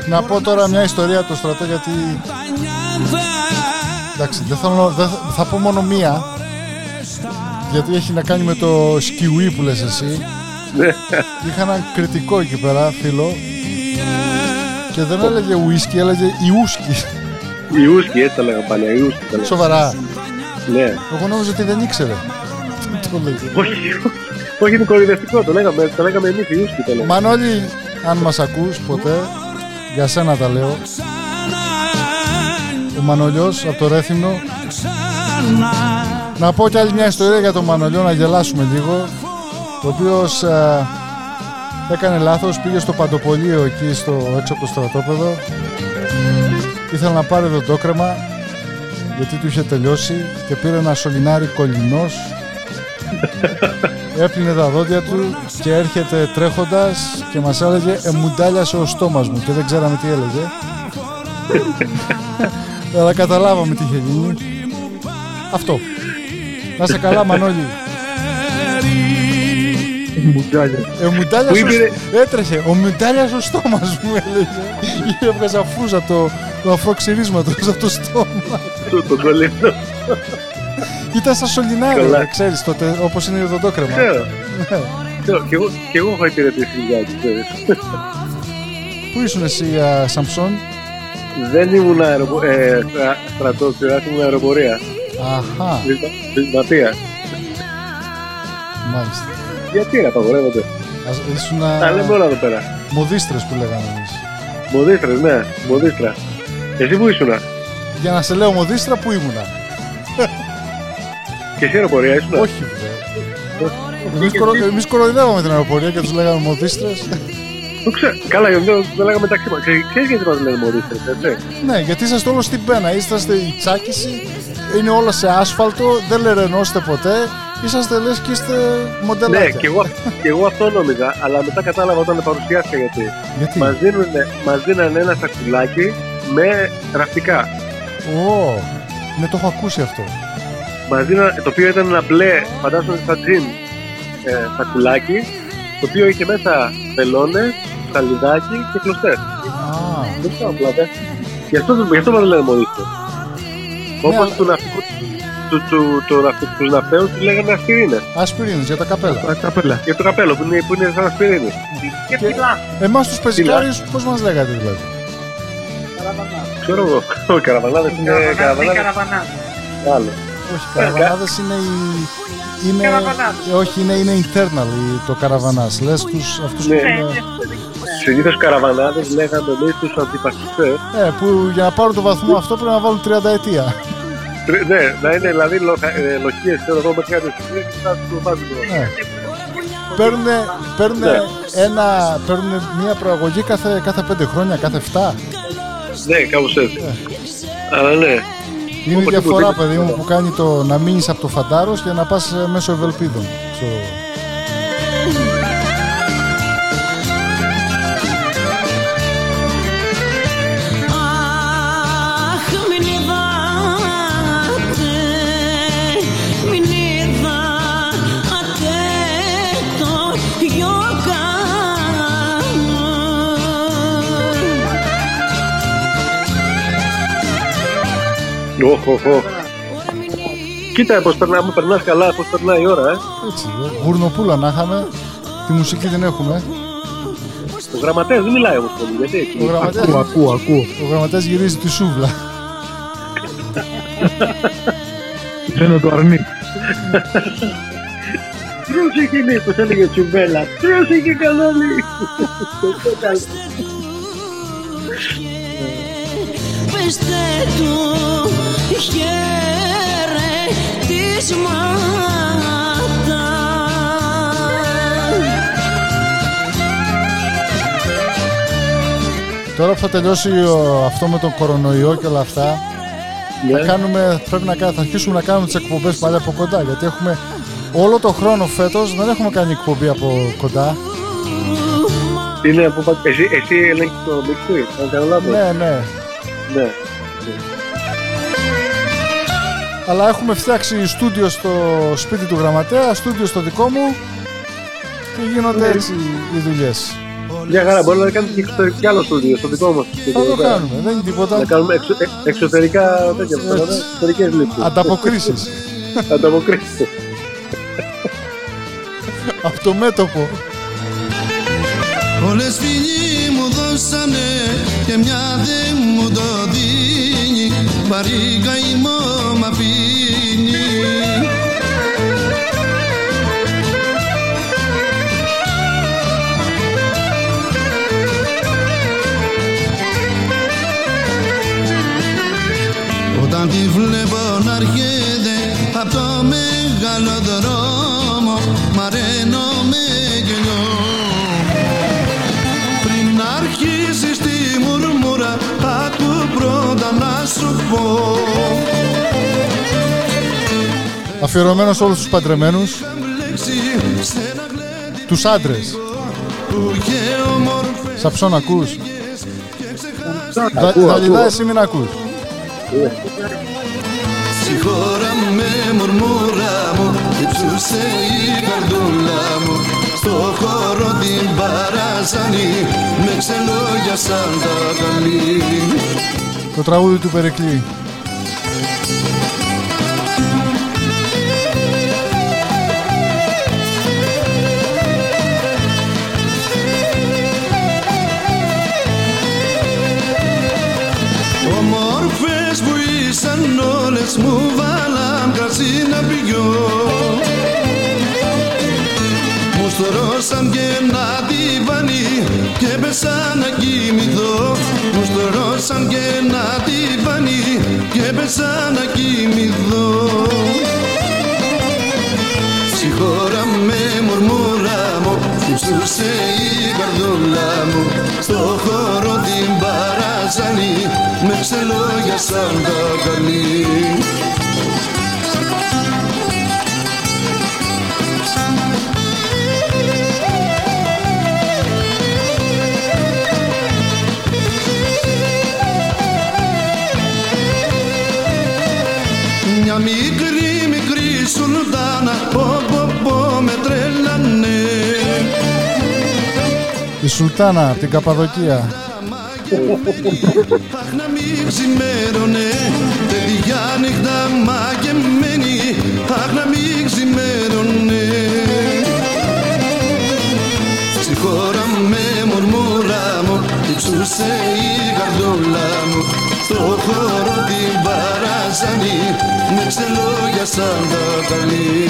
Να πω τώρα μια ιστορία το στρατό γιατί. Εντάξει, δεν θέλω, δεν θα- θα πω μόνο μία. Γιατί έχει να κάνει με το σκιουί που λες εσύ. Είχα έναν κριτικό εκεί πέρα, φίλο. Και δεν έλεγε ουίσκι, έλεγε ιούσκι. Ιούσκι, έτσι τα λέγαμε παλιά, Ιούσκι τα λέγαμε. Σοβαρά. Ναι. Εγώ νόμιζα ότι δεν ήξερε. Το λέγε. Όχι, όχι είναι κορυδευτικό, το λέγαμε, το λέγαμε εμείς Ιούσκι το λέγαμε. Μανώλη, αν μας ακούς ποτέ, για σένα τα λέω. Ο Μανολιός από το Ρέθυμνο. Να πω κι άλλη μια ιστορία για τον Μανολιό να γελάσουμε λίγο. Το οποίος έκανε λάθος, πήγε στο παντοπολείο εκεί στο, έξω από το στρατόπεδο. Ήθελε να πάρει δοντόκρεμα γιατί του είχε τελειώσει και πήρε ένα σωληνάρι κολληνός Έπλυνε τα δόντια του και έρχεται τρέχοντας και μας έλεγε «Εμουντάλιασε ο στόμας μου» και δεν ξέραμε τι έλεγε. Αλλά καταλάβαμε τι είχε γίνει. Αυτό. Να σε καλά Μανώλη. Μουντάλια. Ε, ο Μουντάλιας Πού ο... είπε, Έτρεχε. Ο Μουντάλιας ο στόμας μου έλεγε. Είχε έβγαζα φούζα από το, το αφροξυρίσματος από το στόμα. το, το κολλήνο. Ήταν σαν σωληνάρι, Καλά. ρε, ξέρεις τότε, όπως είναι η οδοντόκρεμα. Ξέρω, Ναι. ξέρω. Και εγώ, και εγώ έχω υπηρετήσει λιγάκι, ξέρεις. Πού ήσουν εσύ, α, Σαμψόν; Δεν ήμουν αεροπο... ε, στρα- στρατός, σειράς, ήμουν αεροπορία. Αχα, Δυσματία. μάλιστα. Γιατί ρε, απαγορεύονται. Ας- Ήσουν Τα λέμε όλα εδώ πέρα. μοδίστρες που λέγαμε εμείς. Μοδίστρες, ναι, μοδίστρα. Εσύ που ήσουνα; Για να σε λέω μοδίστρα, πού ήμουνα; Και εσύ αεροπορία ήσουνα. Όχι, βέβαια. Εμείς, κορο... εμείς κοροϊδεύαμε την αεροπορία και τους λέγαμε μοδίστρες. Το ξέρω. Καλά, δεν το λέγαμε μεταξύ μα. Ξέρει γιατί μας λένε μωρίστρε, έτσι; Ναι, γιατί είσαστε όλος στην πένα. Είσαστε η τσάκιση, είναι όλα σε άσφαλτο, δεν λερενώστε ποτέ. Είσαστε λες και είστε μοντελάκια. Ναι, και εγώ, και εγώ αυτό νόμιζα, αλλά μετά κατάλαβα όταν παρουσιάστηκα γιατί. Γιατί; Μας, δίνουνε, μας δίνανε ένα σακουλάκι με ραφτικά. Ω, ναι, το έχω ακούσει αυτό. Μας δίνανε, το οποίο ήταν ένα μπλε, φαντάζομαι σαν τζιν ε, σακουλάκι, το οποίο είχε μέσα βελόνες, σαλιδάκι και κλωστές. Α, Δεν ξέρω απλά, δε. Γι' αυτό, γι' αυτό μας λένε μωρίστε. Όπως Ναι, αλλά- του ναυτικού, του, του, του, ναυτικού- τους ναυτέους τους λέγανε ασπιρίνες. ασπιρίνες για τα καπέλα. Τα καπέλα. Και το καπέλο που είναι, που είναι σαν ασπιρίνη. Και φυλά. Εμάς τους πεζικάριους πώς μας λέγατε δηλαδή; Ξέρω εγώ. Όχι, καραβανάδες είναι Καραβανάδες ή καραβανάδες. καραβανάδες. Άλλο. Όχι, καραβανάδες είναι η... Είναι, Καραβανάδες. ε, όχι, είναι, είναι internal η- το καραβανάς. Λες τους, αυτούς Ναι. που, Ναι, είναι- ναι. Συνήθως καραβανάδες λέγαμε εμείς τους αντιφασιστές. ε, που για να πάρουν το βαθμό αυτό πρέπει να βάλουν 30 ετία. Τρι- Ναι, να είναι δηλαδή λοχα- ε, λοχίες, ξέρω εγώ, μέχρι κάτι στιγμή και θα τους βάζουν το Ναι. Παίρνουνε, παίρνουνε, Ναι. ένα, παίρνουνε μια προαγωγή κάθε, κάθε 5 χρόνια, κάθε 7. Ναι, κάπως έτσι. Αλλά ναι. Είναι η Όπως διαφορά, τίποτε. παιδί μου, που κάνει το να μείνεις από το φαντάρος και να πας ε, μέσω ευελπίδων. ξέρω Οχ, οχ, οχ. Κοίτα πώς περνά, μου περνάς καλά, πώς περνάει η ώρα, ε. Έτσι, ε. γουρνοπούλα να είχαμε. Τη μουσική δεν έχουμε. Ο γραμματέας δεν μιλάει όμως πολύ, γιατί έτσι. Ο γραμματέας, Ακούω, ακούω, ακούω. ο γραμματέας γυρίζει τη σούβλα. Φαίνω το αρνί. Ποιος είχε είναι που έλεγε τσουμπέλα. Ποιος είχε κανόνι. Πεστε τους χαιρετίσματα Τώρα που θα τελειώσει ο- αυτό με τον κορονοϊό και όλα αυτά, θα, κάνουμε, πρέπει να, κα- θα αρχίσουμε να κάνουμε τις εκπομπές πάλι από κοντά. Γιατί έχουμε όλο το χρόνο φέτος δεν έχουμε κάνει εκπομπή από κοντά. Είναι από πα- εσύ, εσύ ελέγχεις το μίξι, αν κάνω λάθος. Ναι, ναι. ναι. Αλλά έχουμε φτιάξει στούντιο στο σπίτι του γραμματέα, στούντιο στο δικό μου και γίνονται έτσι οι δουλειές. Μια χαρά, μπορούμε να κάνουμε και εξωτερικό κι άλλο στούντιο, στο δικό μας. Θα το κάνουμε, δεν είναι τίποτα. Να κάνουμε εξω, ε, εξωτερικά τέτοια, πώς το λέμε, Έτσι. εξωτερικές λήψεις. Ανταποκρίσεις. Ανταποκρίσεις. Από το μέτωπο. Όλες φίλοι μου δώσανε και μια δεν μου το δίνει barriga e mama, filho. Αφιερωμένος σε όλους τους παντρεμένους, λέξη σε ένα γλέντι τους άντρες. που είχε όμορφες Σαψόν ακούς. Δα- Ακούω, Δαλιδά ακούω. εσύ μην ακούς. Συγχώρα με μουρμούρα μου Υψούσε η καρδούλα μου Στο χώρο την παράσανη Με ξελόγια σαν τα καλή Το τραγούδι του Περικλή. Και πέσα να κοιμηθώ Μου στρώσαν και ένα τυβάνι και πέσα να κοιμηθώ. Συγχώρα με μουρμούρα μου Υψούσε η καρδούλα μου. Στο χώρο την παράζανη με ξελόγια σαν τα καλή μικρή μικρή σουλτάνα πω πω πω με τρέλανε. Η Σουλτάνα από την Καπαδοκία. Αχ να μην ξημέρωνε παιδιά νύχτα μαγεμένη Αχ να μην ξημέρωνε Στη χώρα με μουρμούρα μου υψούσε η καρδούλα παράζανη με ξελόγια σαν τα καλή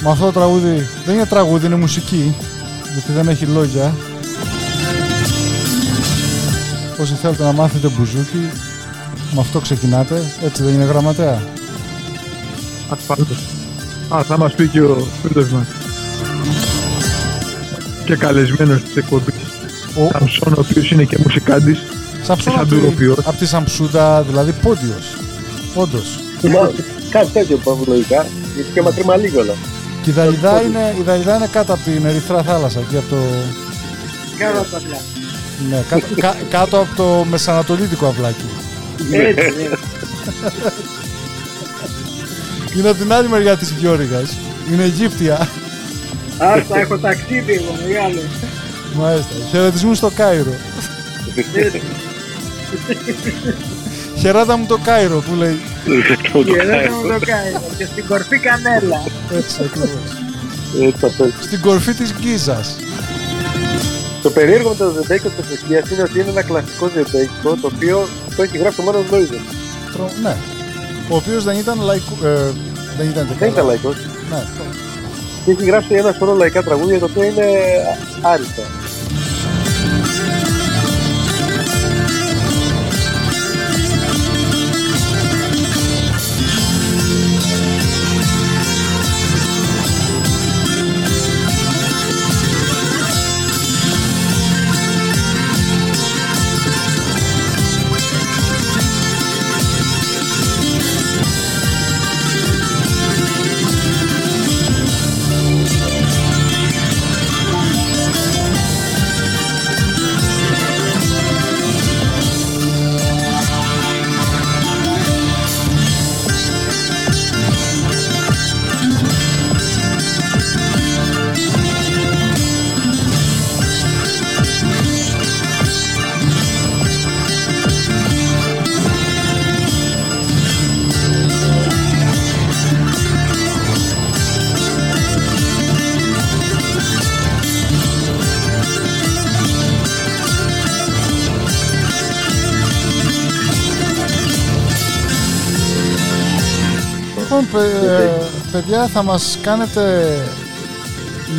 Με αυτό το τραγούδι δεν είναι τραγούδι, είναι μουσική. Γιατί δεν έχει λόγια. Όσοι θέλετε να μάθετε μπουζούκι, με αυτό ξεκινάτε. Έτσι δεν είναι γραμματέα. Ασφαλώς. Α, θα μας πει και ο φίλος μας. Και καλεσμένος της εκπομπής. Ο- Σαμσόν, ο οποίος είναι και μουσικάντης. Σαμψόν και από τη- σαντουροποιός. από τη Σαμψούτα, δηλαδή πόντιος. Όντως. Κάτι τέτοιο παυλογικά, γιατί και μακριμά λίγο όλα. Και η Δαλιδά είναι, η Δαλιδά είναι κάτω από την Ερυθρά θάλασσα και από το, Κάνω τα πλά. Ναι, κάτω, κα- κάτω από το μεσανατολίτικο αυλάκι. Έτσι, ναι. Είναι από την άλλη μεριά της Γιώριγας. Είναι Αιγύπτια. Άστα, έχω ταξίδι εγώ, μεγάλο. Μάλιστα. Χαιρετισμούς στο Κάιρο. Χαιρέτα μου το Κάιρο που λέει. Και δεν μου το κάνει. Και στην κορφή κανέλα. Έτσι ακριβώς. Έτσι αυτό. Στην κορφή της Γκίζας. Το περίεργο με το ζεμπέκικο της Αιθιάς είναι ότι είναι ένα κλασικό ζεμπέκικο το οποίο το έχει γράψει ο Μάνος Λόιζερ. Τρο- Ναι. Ο οποίος δεν ήταν λαϊκό. Ε, δεν ήταν και Δεν καλά. ήταν λαϊκός. Ναι. Και έχει γράψει ένα σωρό λαϊκά τραγούδια τα οποία είναι άριστα. Παιδιά, θα μας κάνετε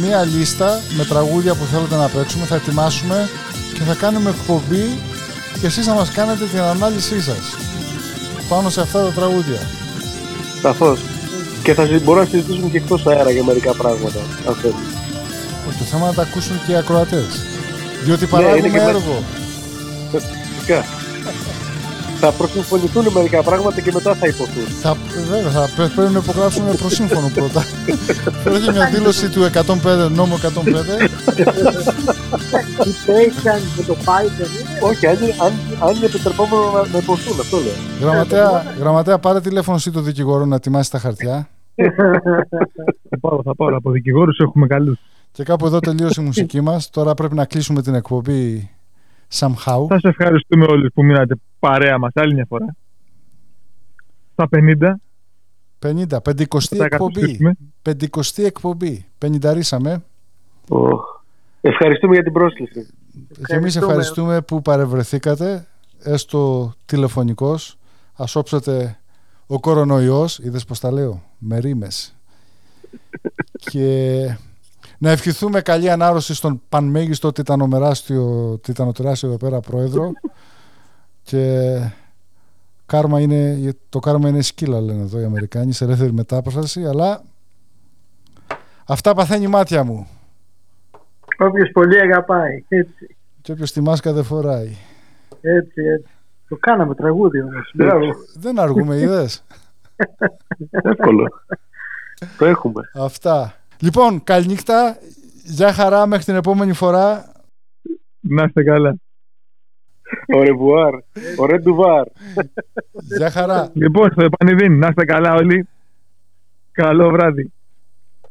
μία λίστα με τραγούδια που θέλετε να παίξουμε, θα ετοιμάσουμε και θα κάνουμε εκπομπή και εσείς θα μας κάνετε την ανάλυση σας πάνω σε αυτά τα τραγούδια. Σαφώς. Και θα συ- μπορούμε να συζητήσουμε και εκτός αέρα για μερικά πράγματα. Αν θέλεις. Το θέμα είναι να τα ακούσουν και οι ακροατές. Διότι Ναι, παράγουμε είναι και με- έργο. Φυσικά. θα προσυμφωνηθούν μερικά πράγματα και μετά θα υποθούν. Θα, βέβαια, θα πρέ- πρέπει να υπογράψουμε προσύμφωνο πρώτα. Πρέπει μια δήλωση του 105, νόμο 105. Τι παίξαν με το Python. Όχι, αν, είναι- αν, αν είναι επιτρεπόμενο να, να υποθούν, αυτό λέω. γραμματέα, γραμματέα, πάρε τηλέφωνο εσύ το δικηγόρο να ετοιμάσει τα χαρτιά. Θα πάρω, θα πάρω. Από δικηγόρους έχουμε καλούς. Και κάπου εδώ τελείωσε η μουσική μας. Τώρα πρέπει να κλείσουμε την εκπομπή somehow. Θα σε ευχαριστούμε όλοι που μείνατε παρέα μας άλλη μια φορά. Στα 50. 50, 50 Θα εκπομπή. καταστήσουμε. 50 εκπομπή. 50 Οχ. Ευχαριστούμε για την πρόσκληση. Και εμείς ευχαριστούμε που παρευρεθήκατε, έστω τηλεφωνικός. Ας όψετε ο κορονοϊός, είδες πως τα λέω, με ρήμες. και να ευχηθούμε καλή ανάρρωση στον πανμέγιστο τιτανομεράστιο, τιτανοτεράστιο εδώ πέρα πρόεδρο και κάρμα είναι, το κάρμα είναι σκύλα λένε εδώ οι Αμερικάνοι σε ελεύθερη μετάφραση αλλά αυτά παθαίνει η μάτια μου Όποιος πολύ αγαπάει. Έτσι, και όποιος τη μάσκα δεν φοράει έτσι, έτσι. Το κάναμε τραγούδι όμως. Μπράβο. δεν αργούμε είδες; Εύκολο. Το έχουμε. αυτά λοιπόν καληνύχτα γεια χαρά μέχρι την επόμενη φορά Να είστε καλά. Au revoir. Au revoir. γεια χαρά Λοιπόν, στο επανειδήν, να είστε καλά όλοι. Καλό βράδυ.